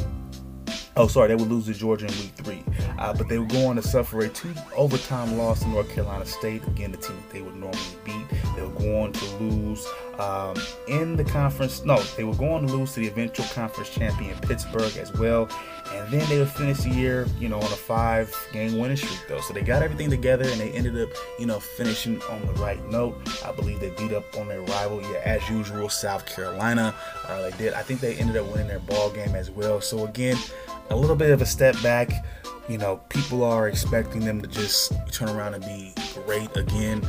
Oh, sorry, they would lose to Georgia in week three. Uh, but they would go on to suffer a two overtime loss to North Carolina State. Again, the team they would normally beat. They would go on to lose um, in the conference. No, they would go on to lose to the eventual conference champion Pittsburgh as well. And then they would finish the year, you know, on a five game winning streak, though. So they got everything together and they ended up, you know, finishing on the right note. I believe they beat up on their rival, yeah, as usual, South Carolina. Uh, they did. I think they ended up winning their ball game as well. So again, a little bit of a step back. You know, people are expecting them to just turn around and be great again.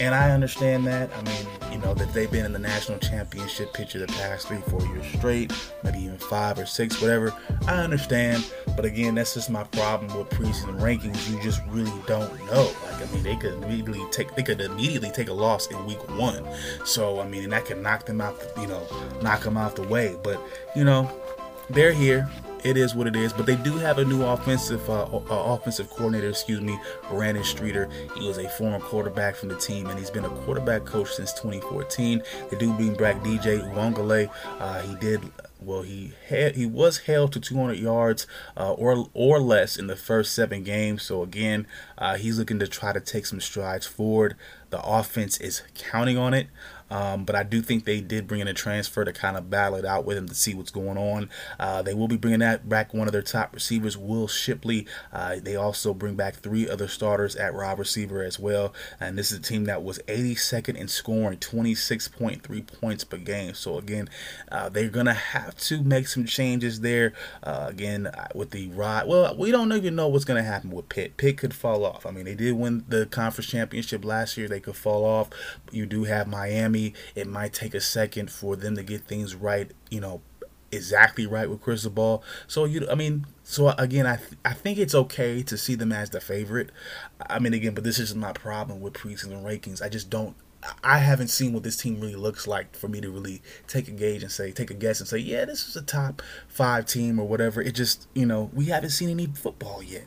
And I understand that. I mean, you know, that they've been in the national championship picture the past three, four years straight, maybe even five or six, whatever. I understand. But again, that's just my problem with preseason rankings. You just really don't know. Like, I mean, they could immediately take they could immediately take a loss in week one. So I mean, and that could knock them out, you know, knock them out the way. But you know, they're here it is what it is. But they do have a new offensive uh, uh, offensive coordinator, excuse me, Brandon Streeter. He was a former quarterback from the team, and he's been a quarterback coach since 2014. They do bring back DJ Uiagalelei. Uh, he did well, he had he was held to 200 yards uh, or or less in the first seven games. So again, uh, he's looking to try to take some strides forward. The offense is counting on it. Um, but I do think they did bring in a transfer to kind of battle it out with him to see what's going on. Uh, they will be bringing that back one of their top receivers, Will Shipley. Uh, they also bring back three other starters at wide receiver as well. And this is a team that was 82nd in scoring, 26.3 points per game. So again, uh, they're gonna have to make some changes there. Uh, again, uh, with the ride, well, we don't even know what's gonna happen with Pitt. Pitt could fall off. I mean, they did win the conference championship last year. They could fall off. You do have Miami me, it might take a second for them to get things right, you know, exactly right with Cristobal. So you, I mean, so again, I th- I think it's okay to see them as the favorite. I mean, again, but this is my problem with preseason rankings. I just don't. I haven't seen what this team really looks like for me to really take a gauge and say, take a guess and say, yeah, this is a top five team or whatever. It just, you know, we haven't seen any football yet.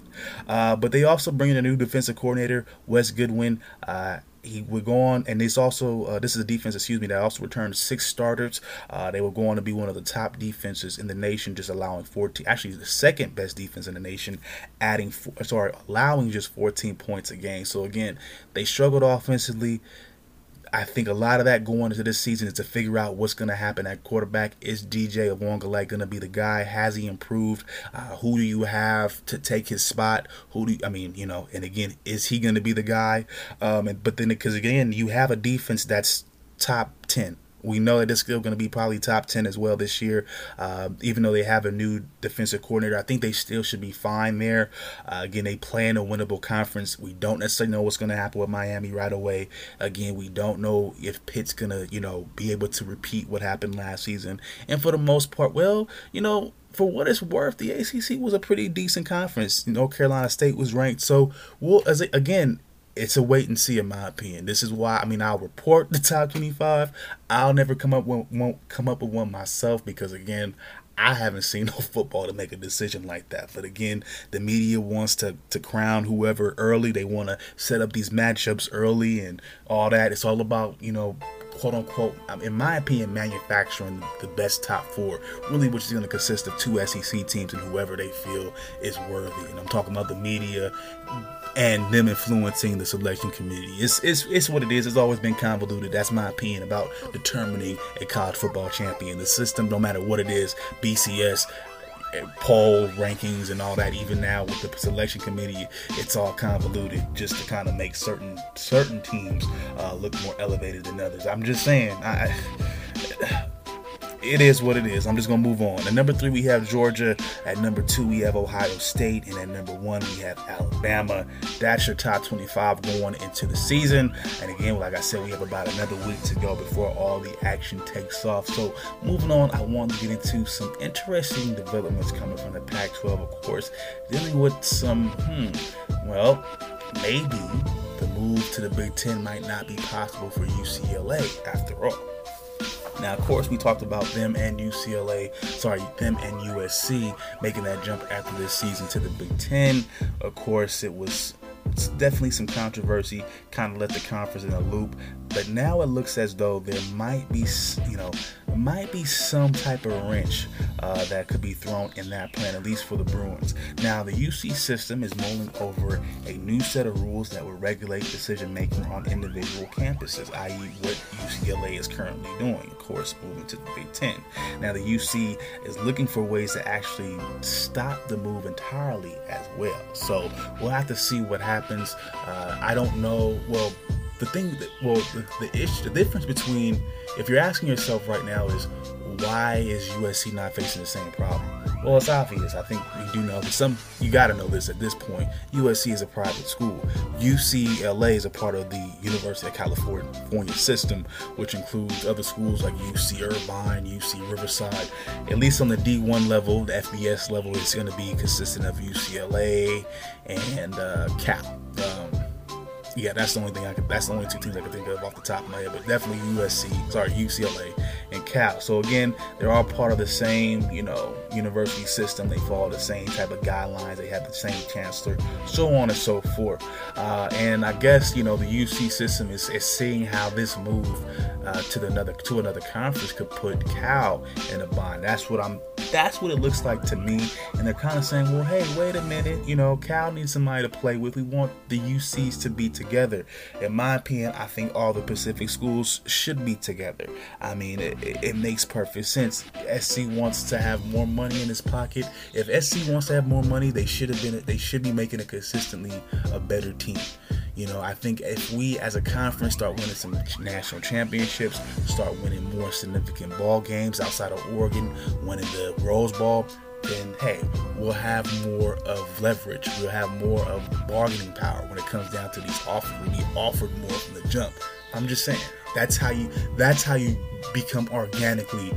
Uh, but they also bring in a new defensive coordinator, Wes Goodwin. Uh, he would go on, and this also uh, this is a defense, excuse me, that also returned six starters. Uh, they were going to be one of the top defenses in the nation, just allowing 14, actually the second best defense in the nation, adding sorry, allowing just 14 points a game. So again, they struggled offensively. I think a lot of that going into this season is to figure out what's going to happen at quarterback. Is DJ Uiagalelei going to be the guy? Has he improved? Uh, who do you have to take his spot? Who do you, I mean, you know, and again, is he going to be the guy? Um, and, but then, because again, you have a defense that's top 10 We know that it's still going to be probably top 10 as well this year. Uh, even though they have a new defensive coordinator, I think they still should be fine there. Uh, again, they play in a winnable conference. We don't necessarily know what's going to happen with Miami right away. Again, we don't know if Pitt's going to, you know, be able to repeat what happened last season. And for the most part, well, you know, for what it's worth, the ACC was a pretty decent conference. North Carolina State was ranked. So, we'll, as again, it's a wait and see in my opinion. This is why I mean I'll report the top 25. I'll never come up with won't come up with one myself because again, I haven't seen <laughs> no football to make a decision like that. But again, the media wants to to crown whoever early. They want to set up these matchups early and all that. It's all about, you know, quote unquote, in my opinion, manufacturing the best top four, really, which is going to consist of two SEC teams and whoever they feel is worthy. And I'm talking about the media and them influencing the selection committee. It's, it's, it's what it is. It's always been convoluted. That's my opinion about determining a college football champion. The system, no matter what it is, BCS, poll rankings and all that even now with the selection committee it's all convoluted just to kind of make certain certain teams uh, look more elevated than others. I'm just saying i it is what it is. I'm just gonna move on. At number three, we have Georgia. At number two, we have Ohio State, and at number one, we have Alabama. That's your top 25 going into the season. And again, like I said, we have about another week to go before all the action takes off. So moving on, I want to get into some interesting developments coming from the Pac-12, of course, dealing with some, hmm, well, maybe the move to the Big Ten might not be possible for UCLA after all. Now, of course, we talked about them and UCLA, sorry, them and USC making that jump after this season to the Big Ten. Of course, it was definitely some controversy, kind of let the conference in a loop. But now it looks as though there might be, you know, might be some type of wrench uh, that could be thrown in that plan, at least for the Bruins. Now, the UC system is mulling over a new set of rules that will regulate decision making on individual campuses, i.e., what UCLA is currently doing, of course, moving to the Big Ten. Now, the UC is looking for ways to actually stop the move entirely as well. So we'll have to see what happens. Uh, I don't know. Well, the thing that well the, the issue the difference between if you're asking yourself right now is why is USC not facing the same problem? Well, it's obvious. I think you do know. Some you got to know this at this point. USC is a private school. UCLA is a part of the University of California system, which includes other schools like UC Irvine, UC Riverside. At least on the D1 level, the FBS level, is going to be consistent of UCLA and uh, Cal. Um, yeah, that's the only thing I could. That's the only two teams I can think of off the top of my head. But definitely USC, sorry UCLA and Cal. So again, they're all part of the same, you know, university system. They follow the same type of guidelines. They have the same chancellor, so on and so forth. Uh, and I guess you know the UC system is, is seeing how this move uh, to the another to another conference could put Cal in a bind. That's what I'm that's what it looks like to me. And they're kind of saying, well, hey, wait a minute. You know, Cal needs somebody to play with. We want the UCs to be together. In my opinion, I think all the Pacific schools should be together. I mean, it, it makes perfect sense. SC wants to have more money in his pocket. If SC wants to have more money, they should have been. They should be making it consistently a better team. You know, I think if we as a conference start winning some national championships, start winning more significant ball games outside of Oregon, winning the Rose Bowl, then hey, we'll have more of leverage. We'll have more of bargaining power when it comes down to these offers. We'll be offered more from the jump. I'm just saying that's how you that's how you become organically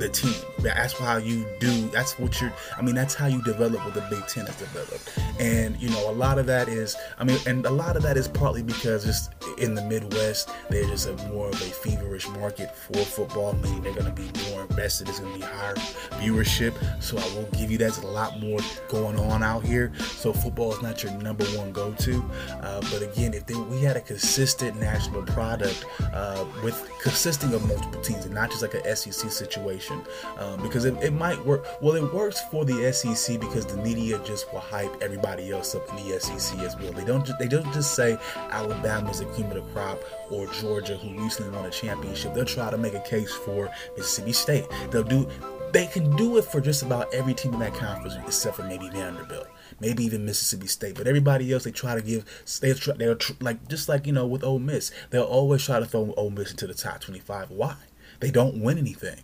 the team. That's how you do. That's what you're. I mean, that's how you develop what the Big Ten has developed. And you know, a lot of that is. I mean, and a lot of that is partly because just in the Midwest, there's just a more of a feverish market for football. Meaning they're going to be more invested. There's going to be higher viewership. So I will give you that. A lot more going on out here. So football is not your number one go-to. Uh, but again, if they, we had a consistent national product uh, with consisting of multiple teams and not just like a SEC situation. Um, because it, it might work. Well, it works for the SEC because the media just will hype everybody else up in the SEC as well. They don't. They don't just say Alabama's the cream of the crop or Georgia, who recently won a championship. They'll try to make a case for Mississippi State. They'll do. They can do it for just about every team in that conference except for maybe Vanderbilt maybe even Mississippi State. But everybody else, they try to give, they try, they're tr- like just like you know with Ole Miss, they'll always try to throw Ole Miss into the top 25. Why? they don't win anything.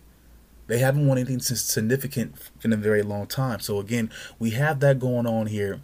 They haven't won anything significant in a very long time. So again, we have that going on here.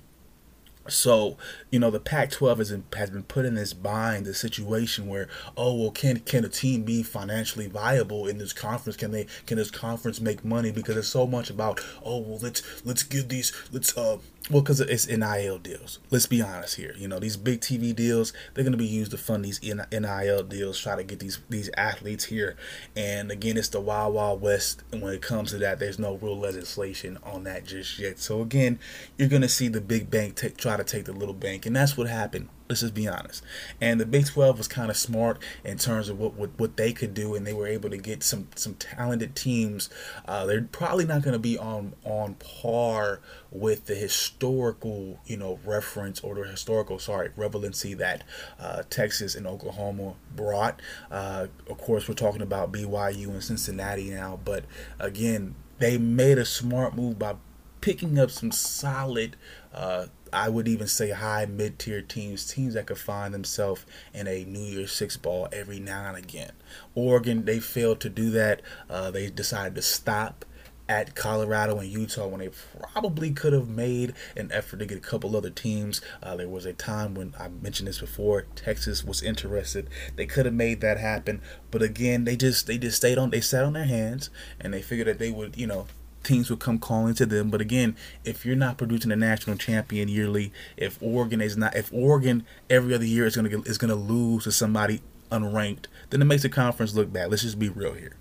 So, you know, the Pac-12 has been, has been put in this bind, this situation where, oh well, can can a team be financially viable in this conference? Can they can this conference make money? Because it's so much about, oh well, let's let's give these let's uh well, because it's NIL deals. Let's be honest here. You know, these big TV deals, they're going to be used to fund these NIL deals, try to get these these athletes here. And again, it's the wild, wild west. And when it comes to that, there's no real legislation on that just yet. So again, you're going to see the big bank take, try to take the little bank, and that's what happened Let's just be honest. And the Big 12 was kind of smart in terms of what, what, what they could do, and they were able to get some some talented teams. Uh, they're probably not going to be on on par with the historical, you know, reference or the historical, sorry, relevancy that uh, Texas and Oklahoma brought. Uh, of course, we're talking about BYU and Cincinnati now, but again, they made a smart move by picking up some solid uh, I would even say high mid tier teams, teams that could find themselves in a New Year's Six ball every now and again. Oregon, they failed to do that. Uh, they decided to stop at Colorado and Utah when they probably could have made an effort to get a couple other teams. Uh, there was a time when I mentioned this before. Texas was interested. They could have made that happen, but again, they just they just stayed on. They sat on their hands and they figured that they would you know teams would come calling to them. But again, if you're not producing a national champion yearly, if Oregon is not, if Oregon every other year is gonna is gonna lose to somebody unranked, then it makes the conference look bad. Let's just be real here.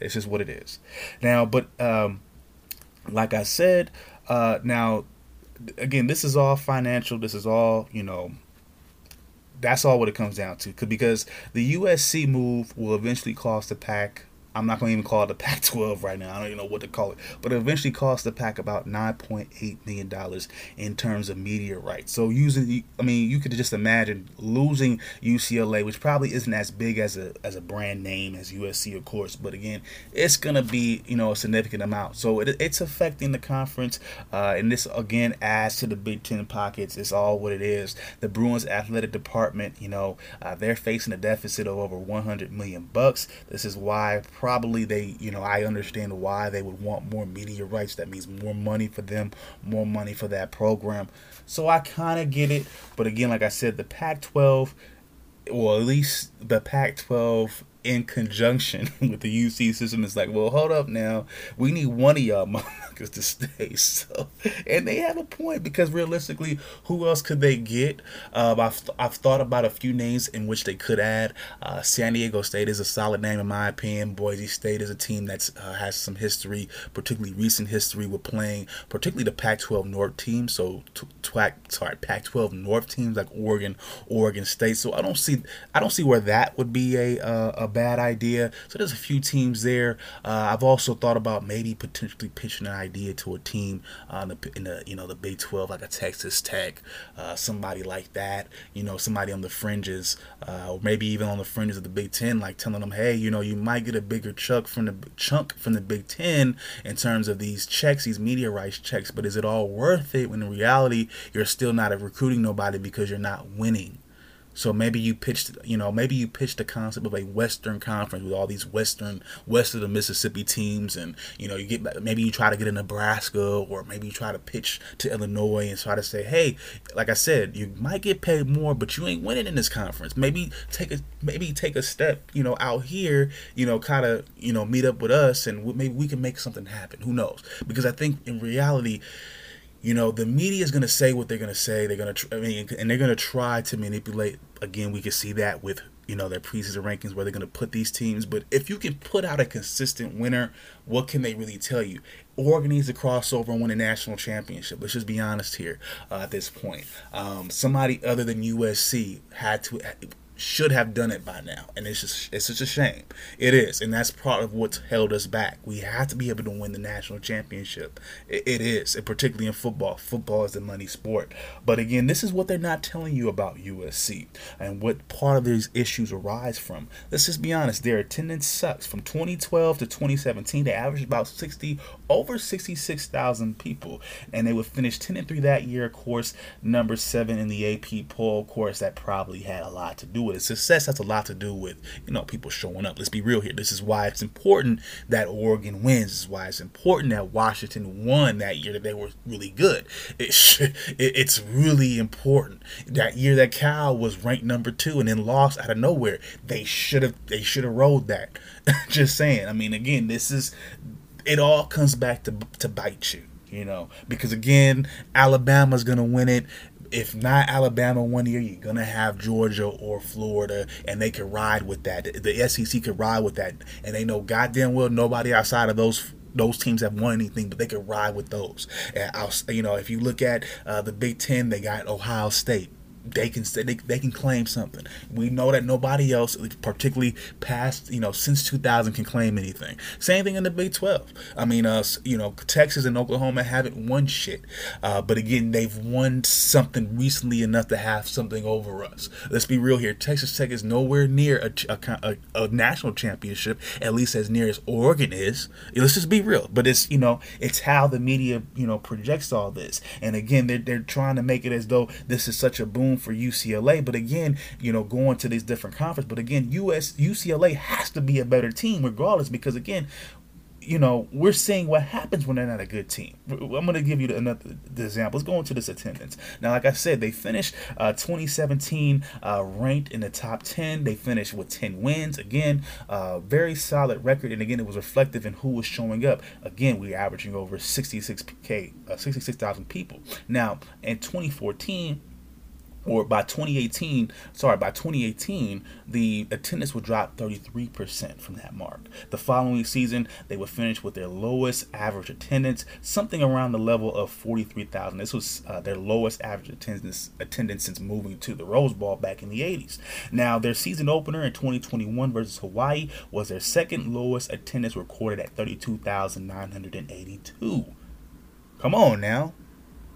It's just what it is. Now, but um, like I said, uh, now again, this is all financial. This is all you know. That's all what it comes down to, because the USC move will eventually cost the Pac I'm not going to even call it the Pac <laughs> 12 right now. I don't even know what to call it. But it eventually cost the Pac about $9.8 million in terms of media rights. So, using, I mean, you could just imagine losing UCLA, which probably isn't as big as a, as a brand name as USC, of course. But again, it's going to be, you know, a significant amount. So, it, it's affecting the conference. Uh, and this, again, adds to the Big Ten pockets. It's all what it is. The Bruins athletic department, you know, uh, they're facing a deficit of over 100 million bucks. This is why probably they, you know, I understand why they would want more media rights. That means more money for them, more money for that program. So I kind of get it. But again, like I said, the Pac 12, or at least the Pac 12 in conjunction <laughs> with the UC system is like, well, hold up now. We need one of y'all <laughs> motherfuckers to stay. <laughs> So, and they have a point because realistically, who else could they get? Uh, I've, I've thought about a few names in which they could add. Uh, San Diego State is a solid name in my opinion. Boise State is a team that uh, has some history, particularly recent history with playing, particularly the Pac-12 North team. So, sorry, Pac-12 North teams like Oregon, Oregon State. So I don't see, I don't see where that would be a uh, a bad idea. So there's a few teams there. Uh, I've also thought about maybe potentially pitching an idea to a team uh, in, the, in, the, you know the Big 12, like a Texas Tech, uh, somebody like that. You know, somebody on the fringes, uh, or maybe even on the fringes of the Big Ten, like telling them, hey, you know, you might get a bigger chunk from the chunk from the Big Ten in terms of these checks, these media rights checks. But is it all worth it when in reality you're still not recruiting nobody because you're not winning? So maybe you pitched, you know, maybe you pitched the concept of a Western Conference with all these Western, west of the Mississippi teams, and you know, you get maybe you try to get a Nebraska, or maybe you try to pitch to Illinois and try to say, hey, like I said, you might get paid more, but you ain't winning in this conference. Maybe take a maybe take a step, you know, out here, you know, kind of, you know, meet up with us, and maybe we can make something happen. Who knows? Because I think in reality you know the media is going to say what they're going to say they're going to i mean and they're going to try to manipulate again we can see that with you know their preseason rankings where they're going to put these teams but if you can put out a consistent winner what can they really tell you Oregon needs to cross over and win a national championship. Let's just be honest here uh, at this point. Um, somebody other than USC had to should have done it by now, and it's just it's such a shame. It is, and that's part of what's held us back. We have to be able to win the national championship. it, it is, and particularly in football. Football is the money sport. But again, this is what they're not telling you about USC and what part of these issues arise from. Let's just be honest. Their attendance sucks. From 2012 to 2017, they averaged about 60 over 66,000 people, and they would finish 10 and 3 that year. Of course, number seven in the AP poll. Of course, that probably had a lot to do with with it. Success has a lot to do with you know people showing up. Let's be real here. This is why it's important that Oregon wins. This is why it's important that Washington won that year that they were really good. It's really important that year that Cal was ranked number two and then lost out of nowhere. They should have they should have rolled that. <laughs> Just saying. I mean, again, this is it. All comes back to to bite you you know, because again, Alabama's to win it if not Alabama one year, you're gonna have Georgia or Florida, and they can ride with that. The SEC could ride with that, and they know goddamn well nobody outside of those those teams have won anything, but they could ride with those. And I'll, you know, if you look at uh, the Big Ten, they got Ohio State they can say they, they can claim something. We know that nobody else, particularly past you know since 2000, can claim anything. Same thing in the Big 12. I mean, uh, you know, Texas and Oklahoma haven't won shit, uh, but again, they've won something recently enough to have something over us. Let's be real here. Texas Tech is nowhere near a, a, a, a national championship, at least as near as Oregon is. Let's just be real. But it's you know it's how the media you know projects all this, and again, they're they're trying to make it as though this is such a boom room for UCLA. But again, you know, going to these different conferences. But again, US UCLA has to be a better team regardless because again, you know, we're seeing what happens when they're not a good team. I'm going to give you another the example. Let's go into this attendance. Now, like I said, they finished uh, 2017 uh, ranked in the top 10. They finished with 10 wins. Again, uh, very solid record. And again, it was reflective in who was showing up. Again, we are averaging over 66k, uh, 66,000 people. Now, in 2014 or by 2018, sorry, by 2018, the attendance would drop 33% from that mark. The following season, they would finish with their lowest average attendance, something around the level of 43,000. This was uh, their lowest average attendance attendance since moving to the Rose Bowl back in the 80s. Now, their season opener in 2021 versus Hawaii was their second lowest attendance recorded at 32,982. Come on now.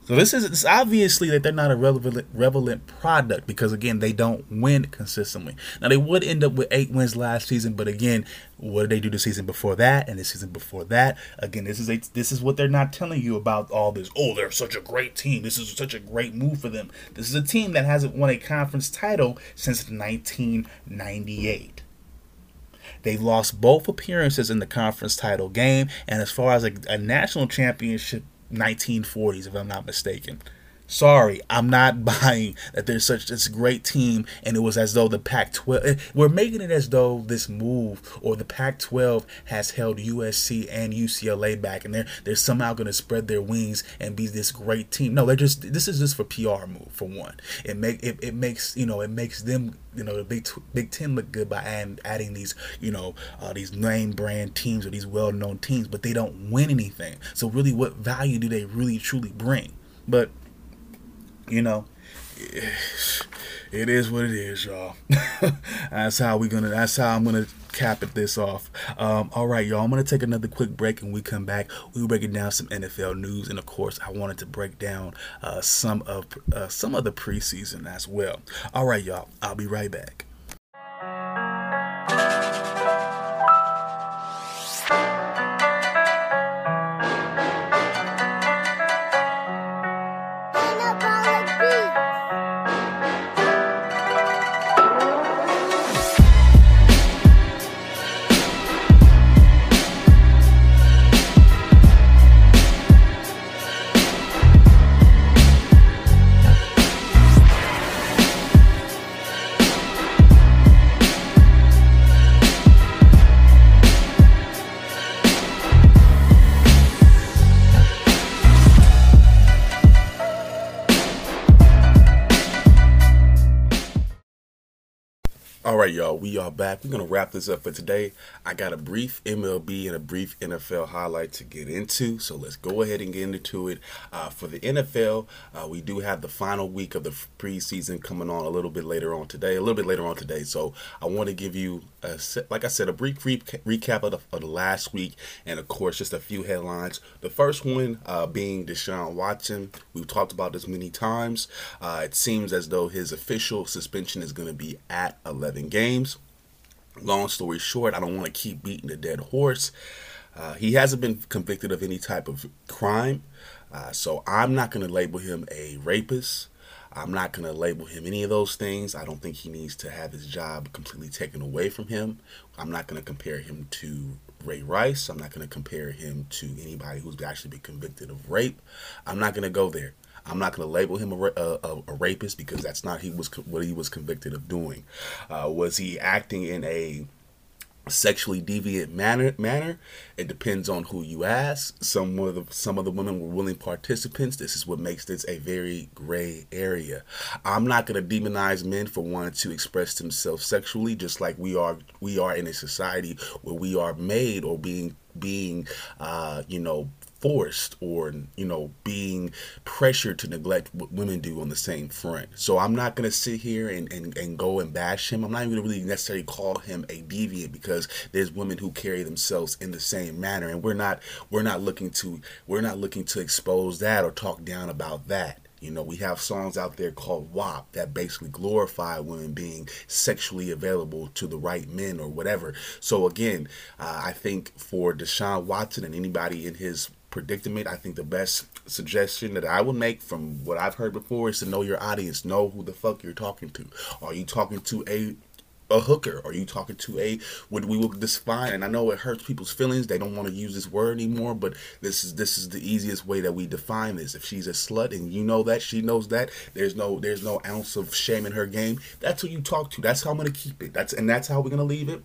So this is it's obviously that they're not a relevant relevant product because again they don't win consistently. Now they would end up with eight wins last season, but again, what did they do the season before that and the season before that? Again, this is a, this is what they're not telling you about all this. Oh, they're such a great team. This is such a great move for them. This is a team that hasn't won a conference title since 1998. They lost both appearances in the conference title game, and as far as a, a national championship 1940s, if I'm not mistaken. Sorry, I'm not <laughs> buying that there's such this great team, and it was as though the Pac-12. Eh, we're making it as though this move or the Pac-12 has held USC and UCLA back, and they're they're somehow going to spread their wings and be this great team. No, they're just this is just for PR move for one. It make it, it makes you know it makes them you know the Big Big Ten look good by adding, adding these you know uh, these name brand teams or these well known teams, but they don't win anything. So really, what value do they really truly bring? But you know, it is what it is, y'all. <laughs> that's how we gonna. That's how I'm gonna cap it this off. Um, all right, y'all. I'm gonna take another quick break, and we come back. We breaking down some NFL news, and of course, I wanted to break down uh, some of uh, some of the preseason as well. All right, y'all. I'll be right back. Right, y'all, we are back. We're going to wrap this up for today. I got a brief MLB and a brief NFL highlight to get into, so let's go ahead and get into it. Uh, for the NFL, uh, we do have the final week of the preseason coming on a little bit later on today, a little bit later on today. So I want to give you, a, like I said, a brief re- recap of the, of the, last week, and of course, just a few headlines. The first one uh, being Deshaun Watson. We've talked about this many times. Uh, it seems as though his official suspension is going to be at 11 games. Long story short, I don't want to keep beating the dead horse. Uh, he hasn't been convicted of any type of crime, uh, so I'm not going to label him a rapist. I'm not going to label him any of those things. I don't think he needs to have his job completely taken away from him. I'm not going to compare him to Ray Rice. I'm not going to compare him to anybody who's actually been convicted of rape. I'm not going to go there. I'm not going to label him a, a, a, rapist because that's not he was what he was convicted of doing. Uh, was he acting in a sexually deviant manner manner? It depends on who you ask. Some of the some of the women were willing participants. This is what makes this a very gray area. I'm not going to demonize men for wanting to express themselves sexually just like we are we are in a society where we are made or being being uh, you know forced or you know being pressured to neglect what women do on the same front. So i'm not going to sit here and, and, and go and bash him. I'm not even going to really necessarily call him a deviant because there's women who carry themselves in the same manner. And we're not we're not looking to we're not looking to expose that or talk down about that. You know, we have songs out there called WAP that basically glorify women being sexually available to the right men or whatever. So, again, uh, I think for Deshaun Watson and anybody in his predicament, I think the best suggestion that I would make from what I've heard before is to know your audience, know who the fuck you're talking to. Are you talking to a a hooker? Are you talking to a what we will define? And I know it hurts people's feelings; they don't want to use this word anymore. But this is this is the easiest way that we define this. If she's a slut and you know that, she knows that. There's no there's no ounce of shame in her game. That's who you talk to. That's how I'm gonna keep it. That's and that's how we're gonna leave it.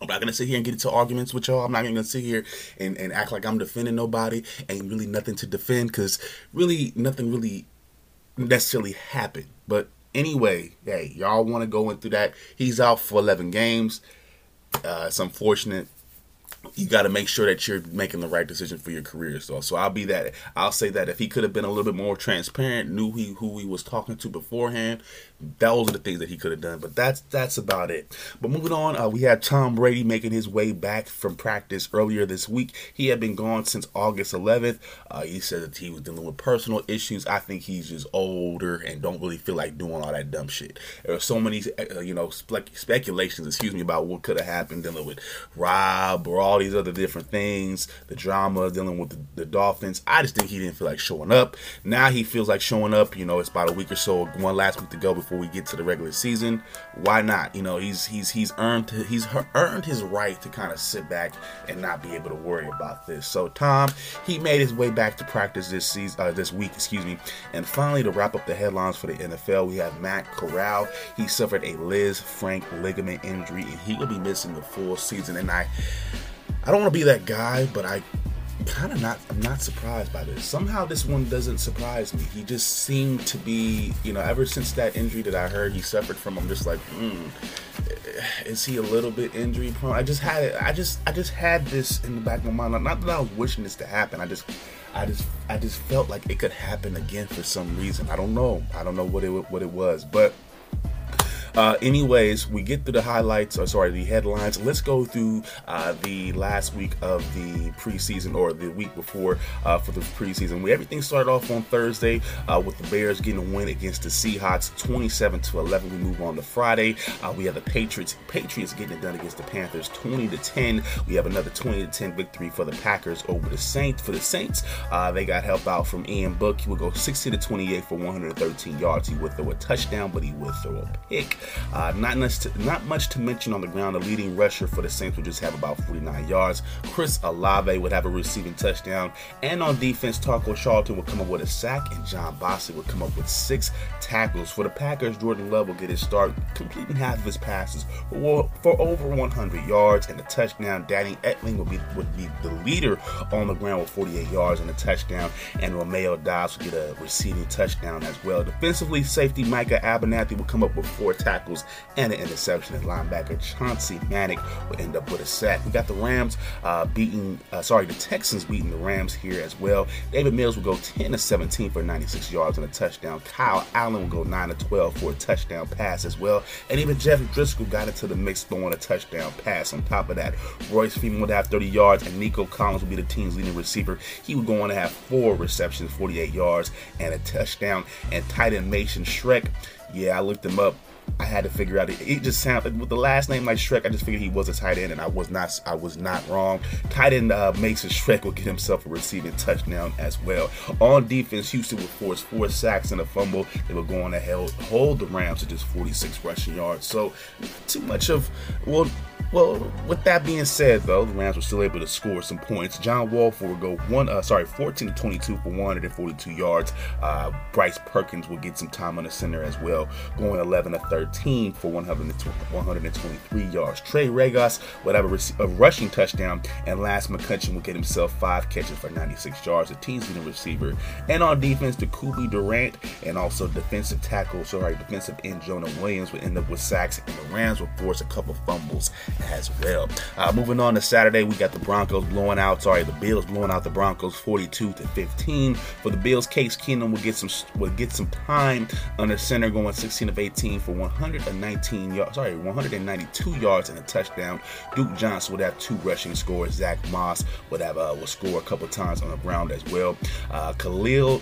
I'm not gonna sit here and get into arguments with y'all. I'm not even gonna sit here and, and act like I'm defending nobody. Ain't really nothing to defend because really nothing really necessarily happened. But anyway, hey, y'all want to go into that? He's out for 11 games. Uh, it's unfortunate you got to make sure that you're making the right decision for your career. So, so I'll be that. I'll say that if he could have been a little bit more transparent, knew he who he was talking to beforehand, those are the things that he could have done. But that's that's about it. But moving on, uh, we had Tom Brady making his way back from practice earlier this week. He had been gone since August 11th. Uh, he said that he was dealing with personal issues. I think he's just older and don't really feel like doing all that dumb shit. There are so many, uh, you know, spe- speculations, excuse me, about what could have happened dealing with Rob or all these other different things, the drama dealing with the, the Dolphins. I just think he didn't feel like showing up. Now he feels like showing up. You know, it's about a week or so, one last week to go before we get to the regular season. Why not? You know, he's he's he's earned he's earned his right to kind of sit back and not be able to worry about this. So Tom, he made his way back to practice this season, uh, this week, excuse me. And finally, to wrap up the headlines for the NFL, we have Matt Corral. He suffered a Liz Lisfranc ligament injury, and he will be missing the full season. And I I don't want to be that guy, but I kind of not I'm not surprised by this. Somehow this one doesn't surprise me. He just seemed to be, you know, ever since that injury that I heard he suffered from, I'm just like, hmm, is he a little bit injury prone? I just had it. I just I just had this in the back of my mind. Not that I was wishing this to happen. I just I just I just felt like it could happen again for some reason. I don't know. I don't know what it what it was, but uh, anyways, we get through the highlights, or sorry, the headlines. Let's go through uh, the last week of the preseason or the week before uh, for the preseason. We everything started off on Thursday uh, with the Bears getting a win against the Seahawks, 27 to 11. We move on to Friday. Uh, we have the Patriots Patriots getting it done against the Panthers, 20 to 10. We have another 20 to 10 victory for the Packers over the Saints. For the Saints, uh, they got help out from Ian Book. He would go 60 to 28 for 113 yards. He would throw a touchdown, but he would throw a pick. Uh, not, much to, not much to mention on the ground. The leading rusher for the Saints would just have about 49 yards. Chris Olave would have a receiving touchdown. And on defense, Taco Charlton would come up with a sack, and Jon Bostic would come up with six tackles. For the Packers, Jordan Love will get his start, completing half of his passes for, for over 100 yards and a touchdown. Danny Etling would be, would be the leader on the ground with 48 yards and a touchdown. And Romeo Doubs would get a receiving touchdown as well. Defensively, safety Micah Abernathy would come up with four tackles and an interception. And linebacker Chauncey Manac will end up with a sack. We got the Rams uh, beating, uh, sorry, the Texans beating the Rams here as well. Davis Mills will go 10 to 17 for 96 yards and a touchdown. Kyle Allen will go 9 to 12 for a touchdown pass as well. And even Jeff Driskel got into the mix throwing a touchdown pass. On top of that, Royce Freeman would have 30 yards, and Nico Collins will be the team's leading receiver. He would go on to have four receptions, 48 yards, and a touchdown. And tight end Mason Schreck, yeah, I looked him up I had to figure out. It, it just sounded with the last name like Shrek. I just figured he was a tight end, and I was not. I was not wrong. Tight end uh, Mason Schreck will get himself a receiving touchdown as well. On defense, Houston would force four sacks and a fumble. They were going to hold, hold the Rams to just 46 rushing yards. So too much of well well, with that being said, though, the Rams were still able to score some points. John Wolford will go one, uh, sorry, 14 to 22 for 142 yards. Uh, Bryce Perkins will get some time on the center as well, going 11 to 13 for 123 yards. Trey Ragas would have a, a rushing touchdown, and Lance McCutcheon will get himself five catches for 96 yards. The team's leading receiver, and on defense, Jacoby Durant and also defensive tackle, sorry, defensive end Jonah Williams would end up with sacks, and the Rams will force a couple fumbles as well. Uh, moving on to Saturday, we got the Broncos blowing out. Sorry, the Bills blowing out the Broncos 42 to 15. For the Bills, Case Keenum will get some will get some time under center, going 16 of 18 for 119 yards. Sorry, 192 yards and a touchdown. Duke Johnson would have two rushing scores. Zach Moss would have uh, will score a couple times on the ground as well. Uh, Khalil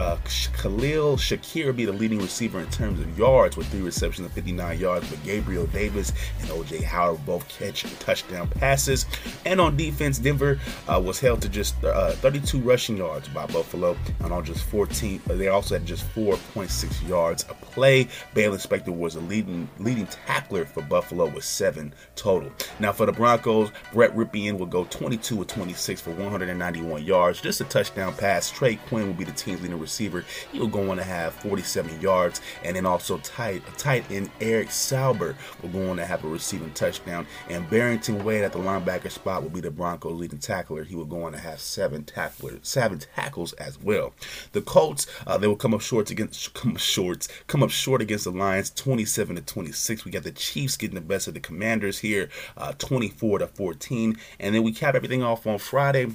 uh, Khalil Shakir be the leading receiver in terms of yards with three receptions and 59 yards. But Gabriel Davis and OJ Howard both catch touchdown passes. And on defense, Denver uh, was held to just uh, 32 rushing yards by Buffalo, and on just 14, uh, they also had just 4.6 yards a play. Baylon Spector was a leading leading tackler for Buffalo with seven total. Now for the Broncos, Brett Rypien will go 22 of 26 for 191 yards, just a touchdown pass. Trey Quinn will be the team's leading receiver. He will go on to have 47 yards, and then also tight tight end Eric Saubert will go on to have a receiving touchdown. And Barrington Wade at the linebacker spot will be the Broncos' leading tackler. He will go on to have seven tacklers, seven tackles as well. The Colts uh, they will come up short against come short come up short against the Lions, 27 to 26. We got the Chiefs getting the best of the Commanders here, uh, 24 to 14, and then we cap everything off on Friday.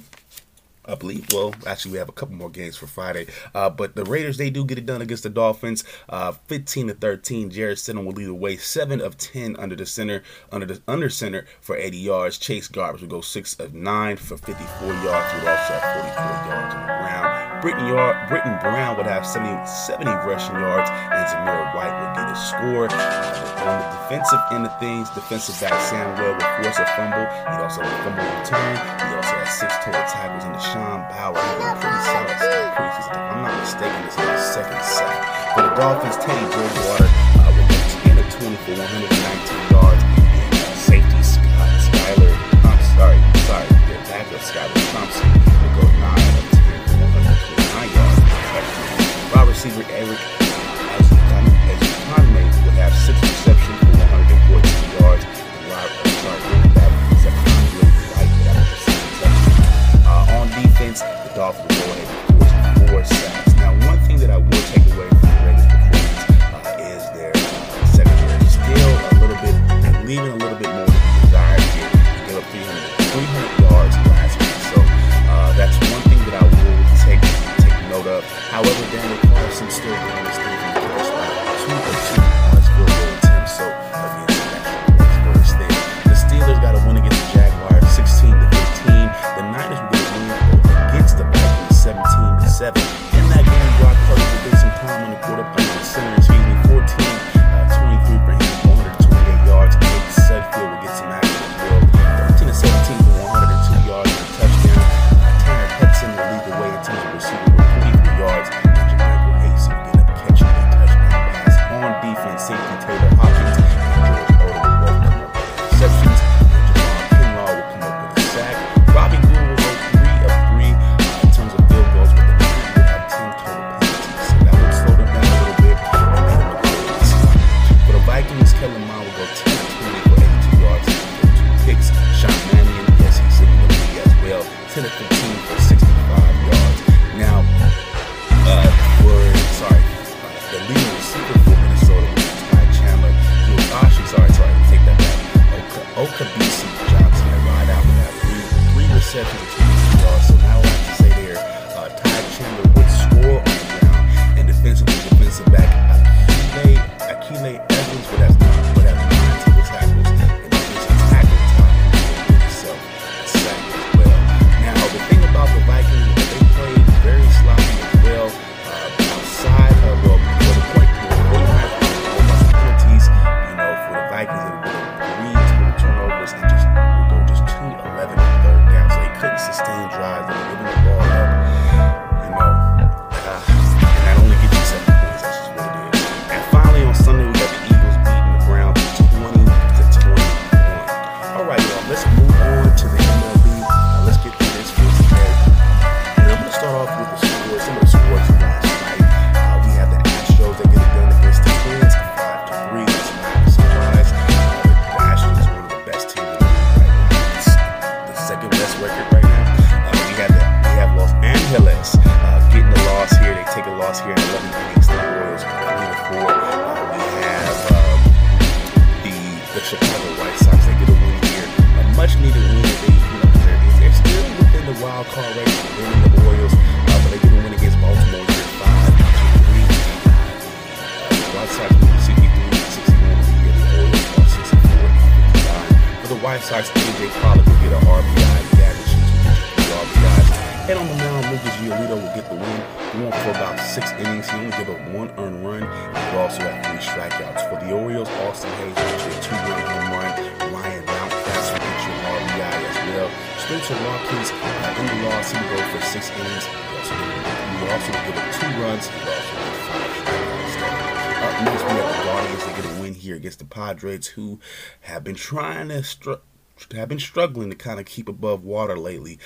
I believe. Well, actually, we have a couple more games for Friday. Uh, but the Raiders, they do get it done against the Dolphins. Uh, 15 to 13. Jarrett Stidham will lead the way. Seven of 10 under the center, under the under center for 80 yards. Chase Garbers will go six of nine for 54 yards. He would also have 44 yards on the ground. Britton, Yard, Brittain Brown would have 70, 70 rushing yards, and Zamir White would get a score. Uh, on the defensive end of things, defensive back Sam Webb will force a fumble. He also had a fumble return. He also has six total tackles in the Sean Bauer having a pretty solid. If I'm not mistaken, this is his second sack. For the Dolphins, Teddy Bridgewater uh, will get 10 of 20 for 119 yards. And safety Scott Skyler, I'm sorry, sorry, the tackle Skylar Thompson will go 9 of 10 for 129 yards. Wide receiver Eric defense, the Dolphins go ahead and four sacks. Now, one thing that I will take away from the Raiders' performance uh, is their secondary. Still a little bit, leaving who have been trying to. Str- have been struggling to kind of keep above water lately,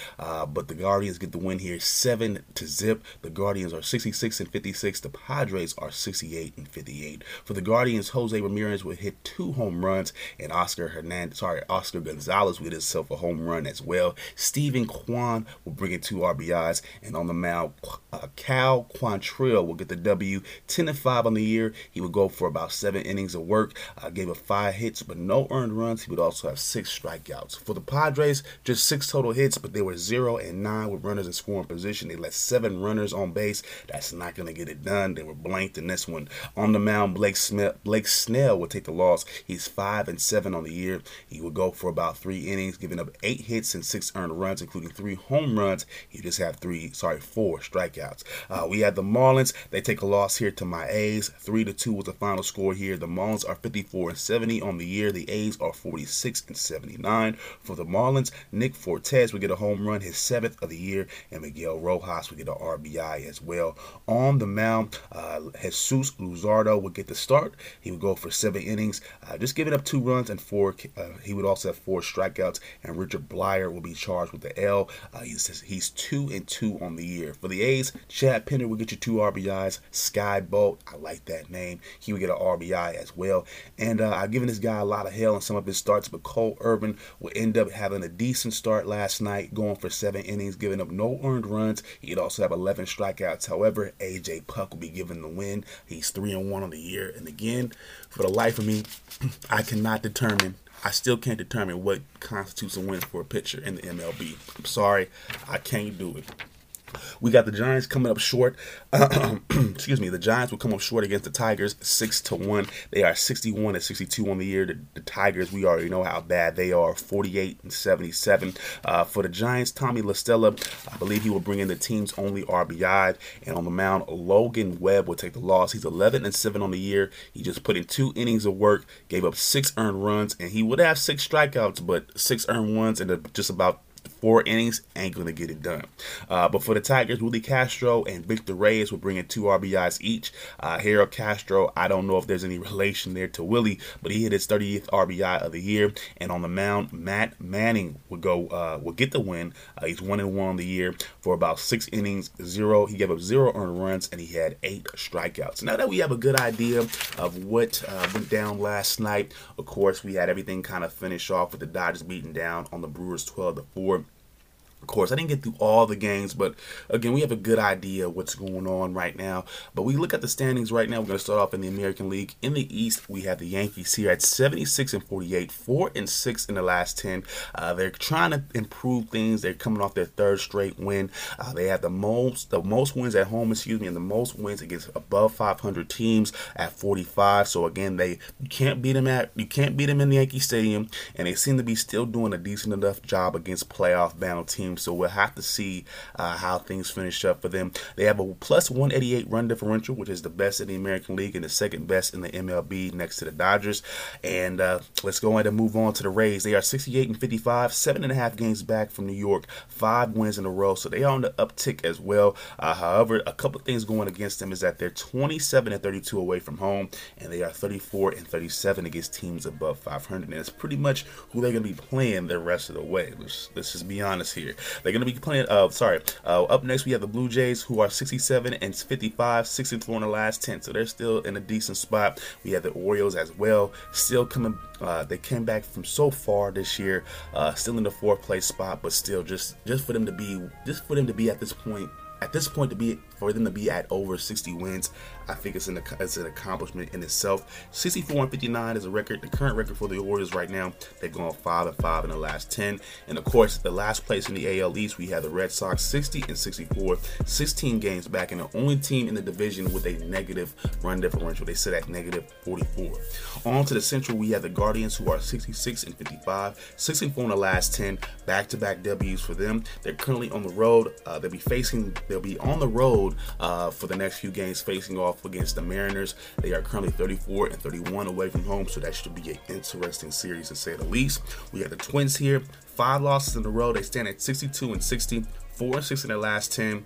but the Guardians get the win here, seven to zip. The Guardians are 66 and 56. The Padres are 68 and 58. For the Guardians, Jose Ramirez will hit two home runs, and Oscar Hernandez, sorry, Oscar Gonzalez hit himself a home run as well. Steven Kwan will bring in two RBIs, and on the mound, uh, Cal Quantrill will get the W, 10 and 5 on the year. He would go for about seven innings of work, uh, gave up five hits, but no earned runs. He would also have six strikeouts. For the Padres, just six total hits, but they were zero and nine with runners in scoring position. They let seven runners on base. That's not going to get it done. They were blanked in this one. On the mound, Blake Smith, Blake Snell will take the loss. He's five and seven on the year. He would go for about three innings, giving up eight hits and six earned runs, including three home runs. He just had three, sorry, four strikeouts. Uh, we had the Marlins. They take a loss here to my A's. Three to two was the final score here. The Marlins are 54 and 70 on the year. The A's are 46 and 79. For the Marlins, Nick Fortes would get a home run, his seventh of the year, and Miguel Rojas would get an RBI as well. On the mound, uh, Jesus Luzardo would get the start. He would go for seven innings, uh, just giving up two runs and four. Uh, he would also have four strikeouts, and Richard Bleier will be charged with the L. Uh, he's he's two and two on the year. For the A's, Chad Pinder will get you two RBIs. Skye Bolt, I like that name. He would get an RBI as well. And uh, I've given this guy a lot of hell in some of his starts, but Cole Irvin will end up having a decent start last night, going for seven innings, giving up no earned runs. He'd also have 11 strikeouts. However, AJ Puk will be given the win. He's three and one on the year. And again, for the life of me, <clears throat> I cannot determine I still can't determine what constitutes a win for a pitcher in the MLB. I'm sorry, I can't do it. We got the Giants coming up short. <clears throat> excuse me. The Giants will come up short against the Tigers, six to one. They are 61 and 62 on the year. The, the Tigers, we already know how bad they are, 48 and 77. Uh, for the Giants, Tommy La Stella, I believe he will bring in the team's only RBI. And on the mound, Logan Webb will take the loss. He's 11 and seven on the year. He just put in two innings of work, gave up six earned runs, and he would have six strikeouts, but six earned ones and just about four innings ain't going to get it done. Uh, but for the Tigers, Willie Castro and Victor Reyes will bring in two RBIs each. Uh, Harold Castro, I don't know if there's any <laughs> relation there to Willie, but he hit his 30th RBI of the year. And on the mound, Matt Manning would go uh, will get the win. Uh, he's one and one on the year for about six innings, zero. He gave up zero earned runs and he had eight strikeouts. Now that we have a good idea of what uh, went down last night, of course, we had everything kind of finished off with the Dodgers beating down on the Brewers 12 to 4. Of course, I didn't get through all the games, but again, we have a good idea what's going on right now. But we look at the standings right now. We're going to start off in the American League. In the East, we have the Yankees here at 76 and 48, 4 and 6 in the last 10. Uh, they're trying to improve things. They're coming off their third straight win. Uh, they have the most the most wins at home, excuse me, and the most wins against above 500 teams at 45. So again, they you can't beat them at you can't beat them in the Yankee Stadium, and they seem to be still doing a decent enough job against playoff bound teams team. So we'll have to see uh, how things finish up for them. They have a plus 188 run differential, which is the best in the American League and the second best in the MLB next to the Dodgers. And uh, let's go ahead and move on to the Rays. They are 68 and 55, seven and a half games back from New York, five wins in a row. So they are on the uptick as well. Uh, however, a couple things going against them is that they're 27 and 32 away from home, and they are 34 and 37 against teams above 500. And it's pretty much who they're going to be playing the rest of the way. Let's, let's just be honest here. They're going to be playing. Uh, sorry. Uh, up next, we have the Blue Jays, who are 67 and 55, 6 and 4 in the last 10. So they're still in a decent spot. We have the Orioles as well, still coming. Uh, they came back from so far this year, uh, still in the fourth place spot, but still just just for them to be just for them to be at this point at this point to be for them to be at over 60 wins, I think it's an, it's an accomplishment in itself. 64 and 59 is a record. The current record for the Warriors right now. They've gone 5 and 5 in the last 10. And of course, the last place in the AL East, we have the Red Sox 60 and 64, 16 games back, and the only team in the division with a negative run differential. They sit at negative 44. On to the Central, we have the Guardians who are 66 and 55, 64 in the last 10, back to back W's for them. They're currently on the road. Uh, they'll be facing, they'll be on the road uh, for the next few games, facing off against the Mariners. They are currently 34 and 31 away from home, so that should be an interesting series to say the least. We have the Twins here, five losses in a row. They stand at 62 and 60, four and six in their last 10.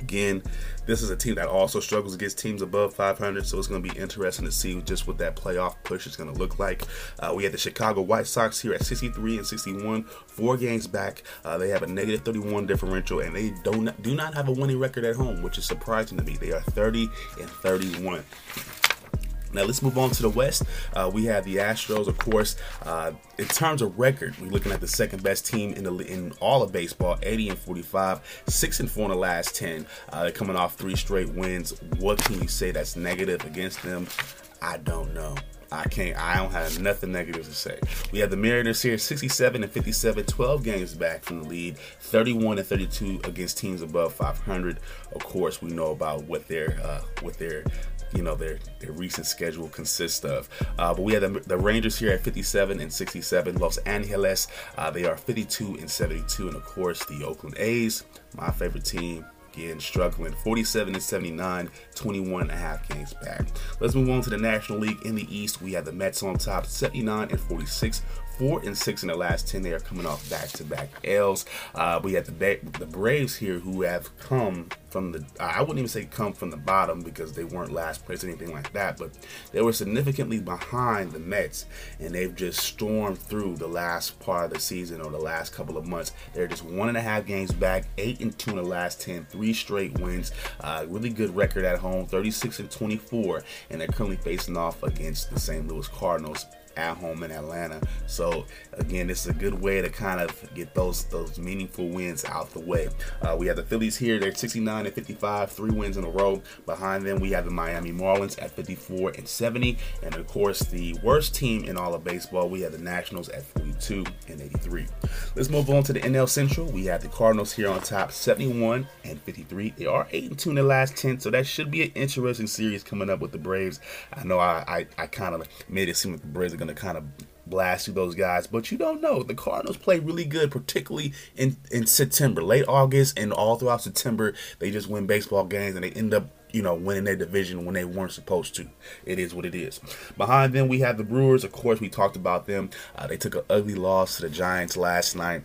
Again, this is a team that also struggles against teams above 500, so it's going to be interesting to see just what that playoff push is going to look like. Uh, we had the Chicago White Sox here at 63 and 61, four games back. Uh, they have a negative 31 differential, and they don't do not have a winning record at home, which is surprising to me. They are 30 and 31. Now let's move on to the West. Uh, we have the Astros, of course. Uh, in terms of record, we're looking at the second best team in the in all of baseball, 80 and 45, six and four in the last 10. Uh, they're coming off three straight wins. What can you say that's negative against them? I don't know. I can't. I don't have nothing negative to say. We have the Mariners here, 67 and 57, 12 games back from the lead, 31 and 32 against teams above 500. Of course, we know about what their uh, what their you know their their recent schedule consists of. Uh, but we have the, the, Rangers here at 57 and 67. Los Angeles, uh, they are 52 and 72, and of course the Oakland A's, my favorite team. Again, struggling 47 and 79, 21 and a half games back. Let's move on to the National League in the East. We have the Mets on top, 79 and 46, four and six in the last ten. They are coming off back-to-back L's. Uh, we have the the Braves here who have come from the I wouldn't even say come from the bottom because they weren't last place or anything like that, but they were significantly behind the Mets, and they've just stormed through the last part of the season or the last couple of months. They're just one and a half games back, eight and two in the last 10, three straight wins. Uh, really good record at home, 36 and 24, and they're currently facing off against the St. Louis Cardinals at home in Atlanta. So again, is a good way to kind of get those those meaningful wins out the way. Uh, we have the Phillies here; they're 69 and 55, three wins in a row. Behind them, we have the Miami Marlins at 54 and 70, and of course, the worst team in all of baseball, we have the Nationals at 42 and 83. Let's move on to the NL Central. We have the Cardinals here on top, 71 and 53. They are 8 and 2 in the last 10, so that should be an interesting series coming up with the Braves. I know I I, I kind of made it seem like the Braves are going to kind of blast through those guys, but you don't know. The Cardinals play really good, particularly in, in September, late August, and all throughout September. They just win baseball games and they end up, you know, winning their division when they weren't supposed to. It is what it is. Behind them, we have the Brewers. Of course, we talked about them. Uh, they took an ugly loss to the Giants last night.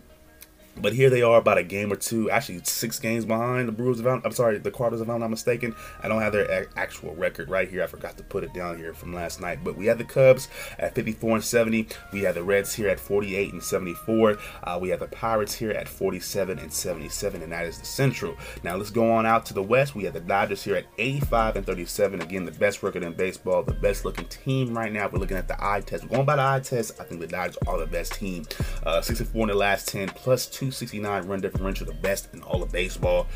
But here they are about a game or two, actually six games behind the Brewers. If I'm, I'm sorry, the Cardinals, if I'm not mistaken. I don't have their actual record right here. I forgot to put it down here from last night. But we have the Cubs at 54 and 70. We have the Reds here at 48 and 74. Uh, we have the Pirates here at 47 and 77, and that is the Central. Now let's go on out to the West. We have the Dodgers here at 85 and 37. Again, the best record in baseball, the best looking team right now. We're looking at the eye test. We're Going by the eye test, I think the Dodgers are the best team. Uh, 64 in the last 10, plus two 269 run differential, the best in all of baseball.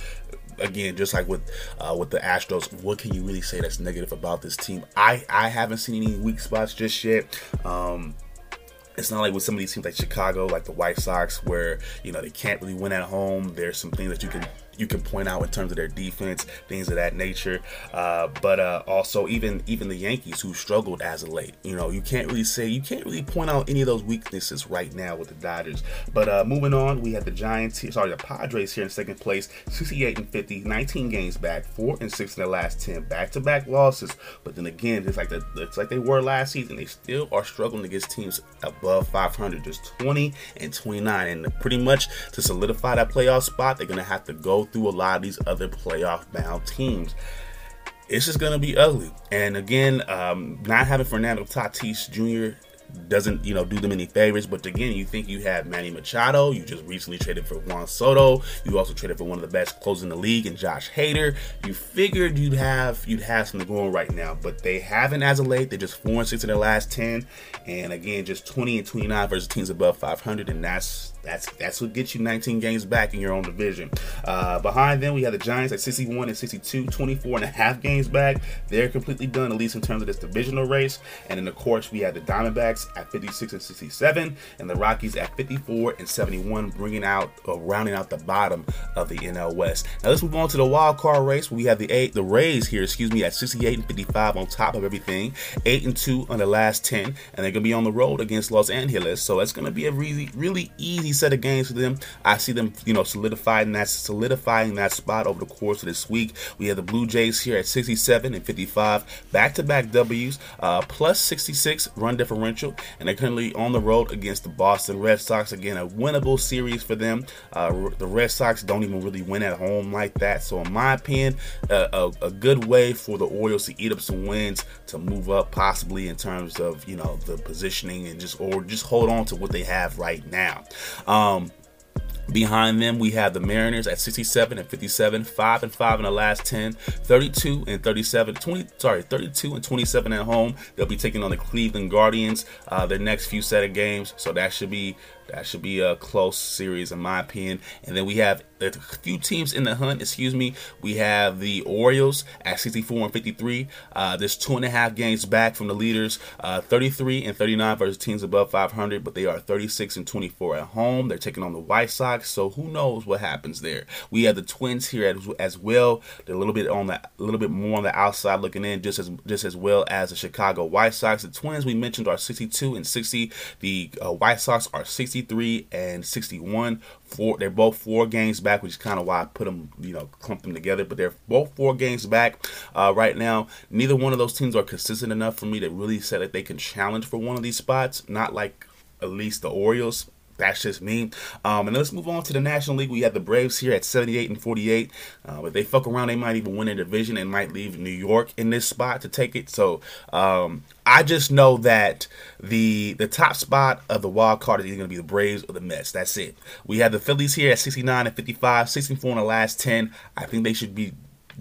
Again, just like with uh, with the Astros, what can you really say that's negative about this team? I I haven't seen any weak spots just yet. Um, it's not like with some of these teams like Chicago, like the White Sox, where you know they can't really win at home. There's some things that you can you can point out in terms of their defense, things of that nature. Uh, but uh, also even even the Yankees who struggled as of late. You know, you can't really say you can't really point out any of those weaknesses right now with the Dodgers. But uh, moving on, we have the Giants here, sorry, the Padres here in second place, 68 and 50, 19 games back, four and six in the last 10, back-to-back losses. But then again, it's like the, it's like they were last season. They still are struggling against teams above 500, just 20 and 29, and pretty much to solidify that playoff spot, they're gonna have to go through a lot of these other playoff bound teams. It's just going to be ugly. And again, um, not having Fernando Tatis Jr. doesn't you know do them any favors. But again, you think you have Manny Machado. You just recently traded for Juan Soto. You also traded for one of the best closers in the league, and Josh Hader. You figured you'd have you'd have something going right now, but they haven't as of late. They're just four and six in their last ten, and again, just twenty and twenty nine versus teams above five hundred, and that's that's that's what gets you 19 games back in your own division. Uh, behind them, we have the Giants at 61 and 62, 24 and a half games back. They're completely done, at least in terms of this divisional race. And then, of course, we have the Diamondbacks at 56 and 67, and the Rockies at 54 and 71, bringing out or rounding out the bottom of the NL West. Now let's move on to the wild card race. We have the eight, the Rays here, excuse me, at 68 and 55 on top of everything, eight and two on the last 10, and they're gonna be on the road against Los Angeles. So it's gonna be a really, really easy set of games for them. I see them, you know, solidifying that solidifying that spot over the course of this week. We have the Blue Jays here at 67 and 55, back-to-back W's, uh, plus 66 run differential, and they're currently on the road against the Boston Red Sox. Again, a winnable series for them. Uh, the Red Sox don't even really win at home like that, so in my opinion, uh, a, a good way for the Orioles to eat up some wins to move up, possibly in terms of you know the positioning and just or just hold on to what they have right now. Um, Behind them, we have the Mariners at 67 and 57, 5 and 5 in the last 10, 32 and 37, 20, sorry, 32 and 27 at home. They'll be taking on the Cleveland Guardians uh, their next few set of games, so that should be that should be a close series in my opinion. And then we have a few teams in the hunt. Excuse me. We have the Orioles at 64 and 53. Uh, there's two and a half games back from the leaders, uh, 33 and 39 versus teams above 500, but they are 36 and 24 at home. They're taking on the White Sox, so who knows what happens there. We have the Twins here as, as well. They're a little bit on the a little bit more on the outside looking in, just as just as well as the Chicago White Sox. The Twins we mentioned are 62 and 60. The uh, White Sox are 63 and 61. Four, they're both four games back, which is kind of why I put them, you know, clump them together. But they're both four games back uh, right now. Neither one of those teams are consistent enough for me to really say that they can challenge for one of these spots. Not like at least the Orioles. That's just me. Um, and let's move on to the National League. We have the Braves here at 78 and 48. Uh, if they fuck around, they might even win their division and might leave New York in this spot to take it. So um, I just know that the the top spot of the wild card is either going to be the Braves or the Mets. That's it. We have the Phillies here at 69 and 55, 64 in the last 10. I think they should be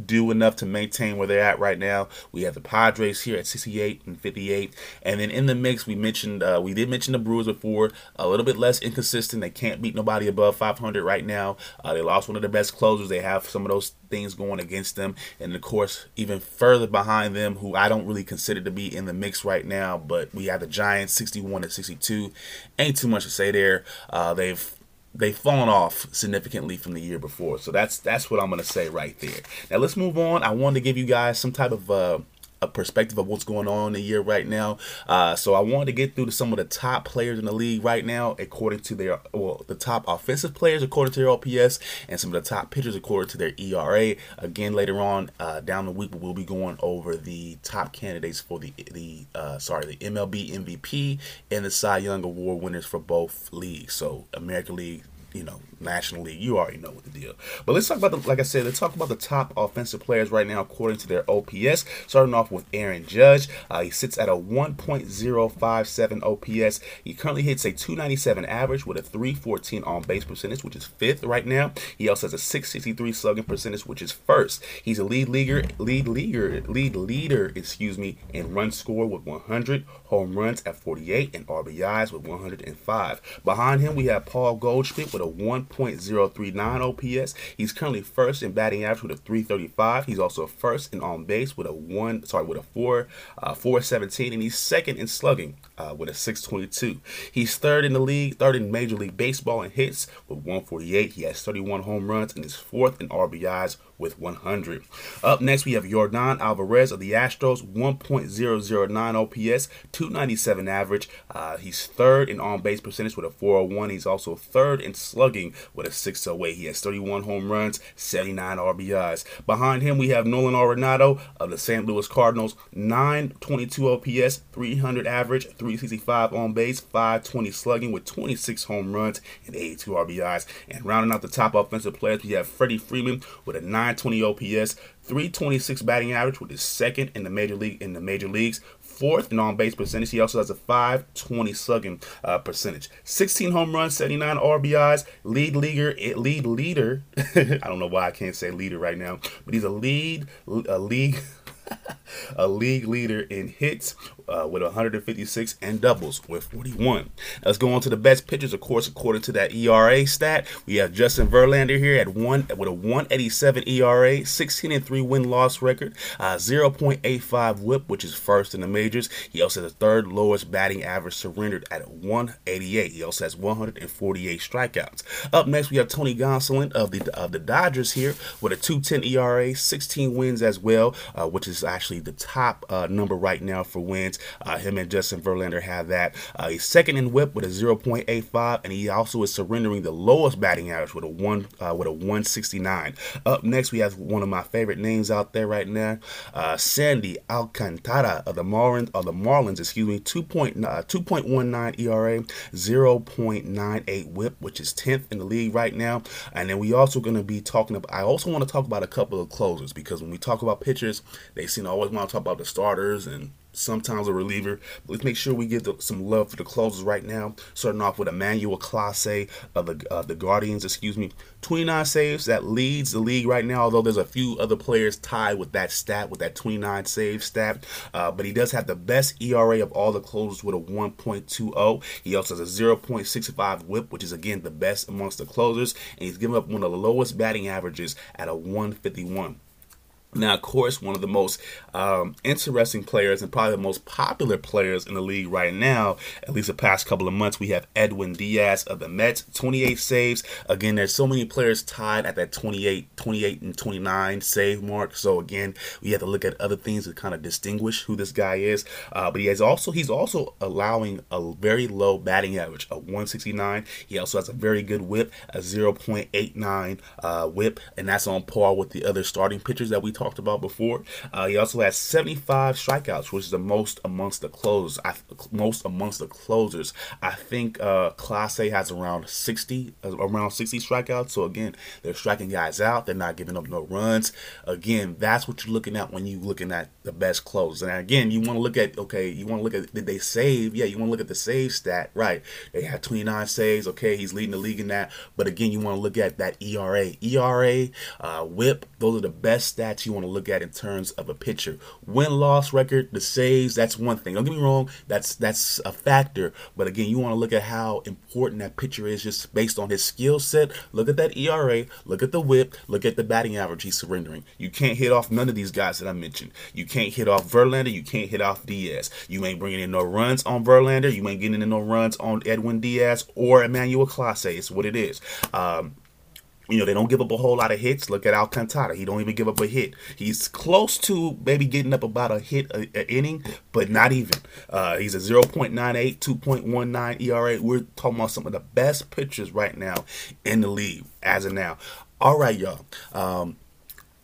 do enough to maintain where they're at right now. We have the Padres here at 68 and 58, and then in the mix we mentioned uh, we did mention the Brewers before, a little bit less inconsistent. They can't beat nobody above 500 right now. Uh, they lost one of their best closers. They have some of those things going against them, and of course even further behind them, who I don't really consider to be in the mix right now. But we have the Giants 61 and 62. Ain't too much to say there. Uh, they've they've fallen off significantly from the year before. So that's that's what I'm gonna say right there. Now let's move on. I wanted to give you guys some type of uh, a perspective of what's going on in the year right now. Uh, so I wanted to get through to some of the top players in the league right now, according to their well, the top offensive players according to their OPS, and some of the top pitchers according to their ERA. Again, later on uh, down the week, we'll be going over the top candidates for the the uh, sorry the MLB MVP and the Cy Young Award winners for both leagues. So American League you know, National League. You already know what the deal. But let's talk about the, like I said, let's talk about the top offensive players right now according to their OPS. Starting off with Aaron Judge, uh, he sits at a 1.057 OPS. He currently hits a 297 average with a 314 on base percentage, which is fifth right now. He also has a 663 slugging percentage, which is first. He's a lead leaguer, lead leaguer, lead leader, excuse me, in run score with 100, home runs at 48, and RBIs with 105. Behind him, we have Paul Goldschmidt with a 1.039 OPS. He's currently first in batting average with a 335. He's also first in on base with a one, sorry, with a four, uh, 417, and he's second in slugging uh, with a 622. He's third in the league, third in Major League Baseball in hits with 148. He has 31 home runs and is fourth in RBIs with 100. Up next, we have Jordan Alvarez of the Astros, 1.009 OPS, 297 average. Uh, he's third in on base percentage with a 401. He's also third in slugging with a 608. He has 31 home runs, 79 RBIs. Behind him, we have Nolan Arenado of the St. Louis Cardinals, 922 OPS, 300 average, 365 on base, 520 slugging with 26 home runs and 82 RBIs. And rounding out the top offensive players, we have Freddie Freeman with a 920 OPS, 326 batting average, which is second in the major league in the major leagues, fourth in on base percentage. He also has a 520 slugging uh, percentage. 16 home runs, 79 RBIs, lead leaguer, lead leader. <laughs> I don't know why I can't say leader right now, but he's a lead, a league. <laughs> a league leader in hits uh, with 156 and doubles with 41. Let's go on to the best pitchers, of course, according to that ERA stat. We have Justin Verlander here at one with a 187 ERA, 16 and 3 win loss record, uh, 0.85 WHIP, which is first in the majors. He also has the third lowest batting average surrendered at 188. He also has 148 strikeouts. Up next, we have Tony Gonsolin of the of the Dodgers here with a 210 ERA, 16 wins as well, uh, which is actually the top uh, number right now for wins. Uh, him and Justin Verlander have that. Uh, he's second in WHIP with a 0.85, and he also is surrendering the lowest batting average with a one uh, with a 169. Up next, we have one of my favorite names out there right now, uh, Sandy Alcantara of the Marlins. Of the Marlins, excuse me, 2.2.19 ERA, 0.98 WHIP, which is 10th in the league right now. And then we also going to be talking about. I also want to talk about a couple of closers because when we talk about pitchers, they seem to always want to talk about the starters and sometimes a reliever. But let's make sure we give the, some love for the closers right now. Starting off with Emmanuel Clase of the uh, the Guardians, excuse me, 29 saves that leads the league right now. Although there's a few other players tied with that stat, with that 29 save stat, uh, but he does have the best ERA of all the closers with a 1.20. He also has a 0.65 WHIP, which is again the best amongst the closers, and he's given up one of the lowest batting averages at a 151. Now, of course, one of the most um, interesting players and probably the most popular players in the league right now, at least the past couple of months, we have Edwin Diaz of the Mets, 28 saves. Again, there's so many players tied at that 28, 28 and 29 save mark. So again, we have to look at other things to kind of distinguish who this guy is. Uh, but he has also he's also allowing a very low batting average of 169. He also has a very good WHIP, a 0.89 uh, WHIP, and that's on par with the other starting pitchers that we talked about before. Uh, he also has 75 strikeouts, which is the most amongst the closers. I, most amongst the closers. I think uh, Clase has around 60, uh, around 60 strikeouts. So again, they're striking guys out. They're not giving up no runs. Again, that's what you're looking at when you're looking at the best closers. And again, you want to look at okay, you want to look at did they save? Yeah, you want to look at the save stat, right? They had 29 saves. Okay, he's leading the league in that. But again, you want to look at that ERA, ERA, uh, WHIP. Those are the best stats you want to look at in terms of a pitcher. Win loss record, the saves, that's one thing. Don't get me wrong, that's that's a factor. But again, you want to look at how important that pitcher is just based on his skill set. Look at that ERA, look at the whip, look at the batting average he's surrendering. You can't hit off none of these guys that I mentioned. You can't hit off Verlander, you can't hit off Diaz. You ain't bringing in no runs on Verlander, you ain't getting in no runs on Edwin Diaz or Emmanuel Clase. It's what it is. Um, you know, they don't give up a whole lot of hits. Look at Alcantara. He don't even give up a hit. He's close to maybe getting up about a hit a, a inning, but not even. Uh, he's a 0.98, 2.19 ERA. We're talking about some of the best pitchers right now in the league as of now. All right, y'all. Um,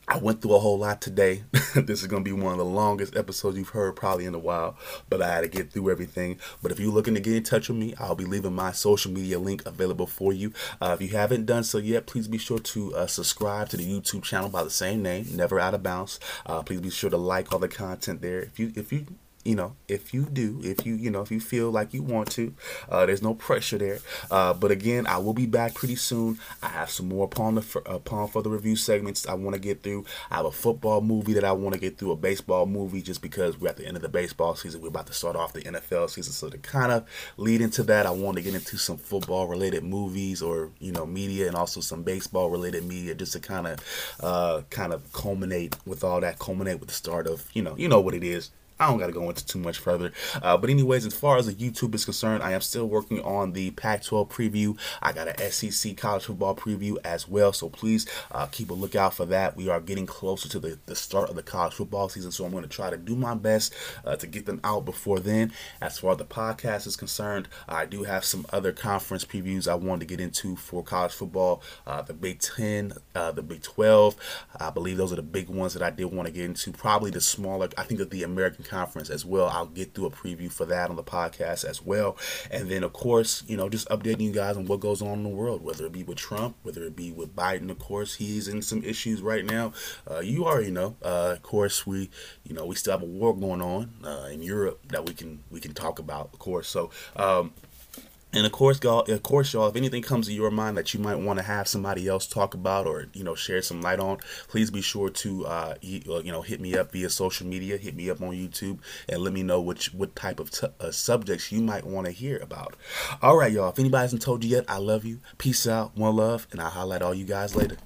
I went through a whole lot today. <laughs> this is going to be one of the longest episodes you've heard probably in a while, but I had to get through everything. But if you're looking to get in touch with me, I'll be leaving my social media link available for you. Uh, if you haven't done so yet, please be sure to uh, subscribe to the YouTube channel by the same name, Never Out of Bounds. Uh, please be sure to like all the content there. If you if you you know, if you do, if you, you know, if you feel like you want to, uh, there's no pressure there. Uh, but again, I will be back pretty soon. I have some more upon the upon for the review segments I want to get through. I have a football movie that I want to get through, a baseball movie, just because we're at the end of the baseball season. We're about to start off the NFL season, so to kind of lead into that, I want to get into some football related movies or you know media, and also some baseball related media, just to kind of uh, kind of culminate with all that, culminate with the start of you know you know what it is I don't got to go into too much further. Uh, but anyways, as far as the YouTube is concerned, I am still working on the Pac-12 preview. I got an SEC college football preview as well. So please uh, keep a lookout for that. We are getting closer to the, the start of the college football season. So I'm going to try to do my best uh, to get them out before then. As far as the podcast is concerned, I do have some other conference previews I wanted to get into for college football. Uh, the Big 10, uh, the Big 12. I believe those are the big ones that I did want to get into. Probably the smaller, I think that the American Conference as well. I'll get through a preview for that on the podcast as well. And then, of course, you know, just updating you guys on what goes on in the world, whether it be with Trump, whether it be with Biden, of course, he's in some issues right now. Uh, you already know. Uh, of course, we, you know, we still have a war going on uh, in Europe that we can we can talk about, of course. So. Um, and of course, y'all, of course, y'all, if anything comes to your mind that you might want to have somebody else talk about or, you know, share some light on, please be sure to, uh, you know, hit me up via social media, hit me up on YouTube, and let me know which, what type of t- uh, subjects you might want to hear about. All right, y'all, if anybody hasn't told you yet, I love you. Peace out, one love, and I'll highlight all you guys later.